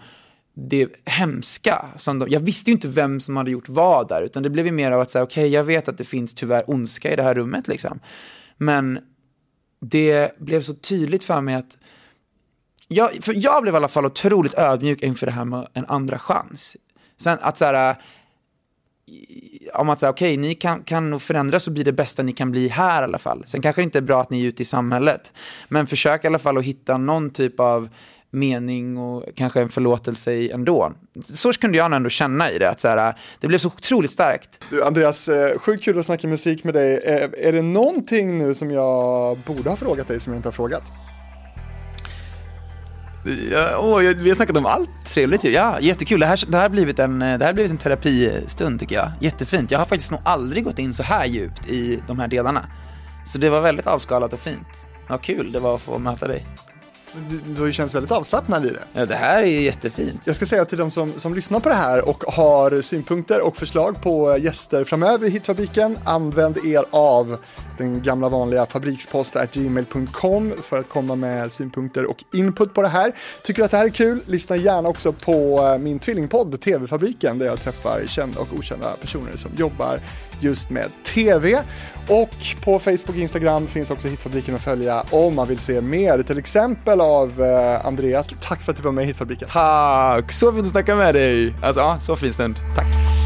det hemska. Som de, jag visste ju inte vem som hade gjort vad där, utan det blev ju mer av att säga, okej, jag vet att det finns tyvärr ondska i det här rummet liksom. Men det blev så tydligt för mig att jag, för jag blev i alla fall otroligt ödmjuk inför det här med en andra chans. Sen att så här, eh, om att säga okej, ni kan, kan nog förändras och bli det bästa ni kan bli här i alla fall. Sen kanske det inte är bra att ni är ute i samhället, men försök i alla fall att hitta någon typ av mening och kanske en förlåtelse i ändå. Så kunde jag ändå känna i det, att så här, det blev så otroligt starkt. Du, Andreas, eh, sjukt kul att snacka musik med dig. Eh, Är det någonting nu som jag borde ha frågat dig som jag inte har frågat? Ja, åh, vi har snackat om allt trevligt ju. Ja, jättekul. Det här, det, här blivit en, det här blivit en terapistund tycker jag. Jättefint. Jag har faktiskt nog aldrig gått in så här djupt i de här delarna. Så det var väldigt avskalat och fint. Vad kul det var att få möta dig. Du, du har ju känts väldigt avslappnad i det. Ja, det här är ju jättefint. Jag ska säga till de som, som lyssnar på det här och har synpunkter och förslag på gäster framöver i Hitfabriken, använd er av den gamla vanliga fabrikspost.gmail.com för att komma med synpunkter och input på det här. Tycker du att det här är kul? Lyssna gärna också på eh, min tvillingpodd TV-fabriken där jag träffar kända och okända personer som jobbar just med TV. Och på Facebook och Instagram finns också Hitfabriken att följa om man vill se mer, till exempel av eh, Andreas. Tack för att du var med i Hitfabriken. Tack! Så fint att snacka med dig. Alltså, ja, så fin stund. Tack.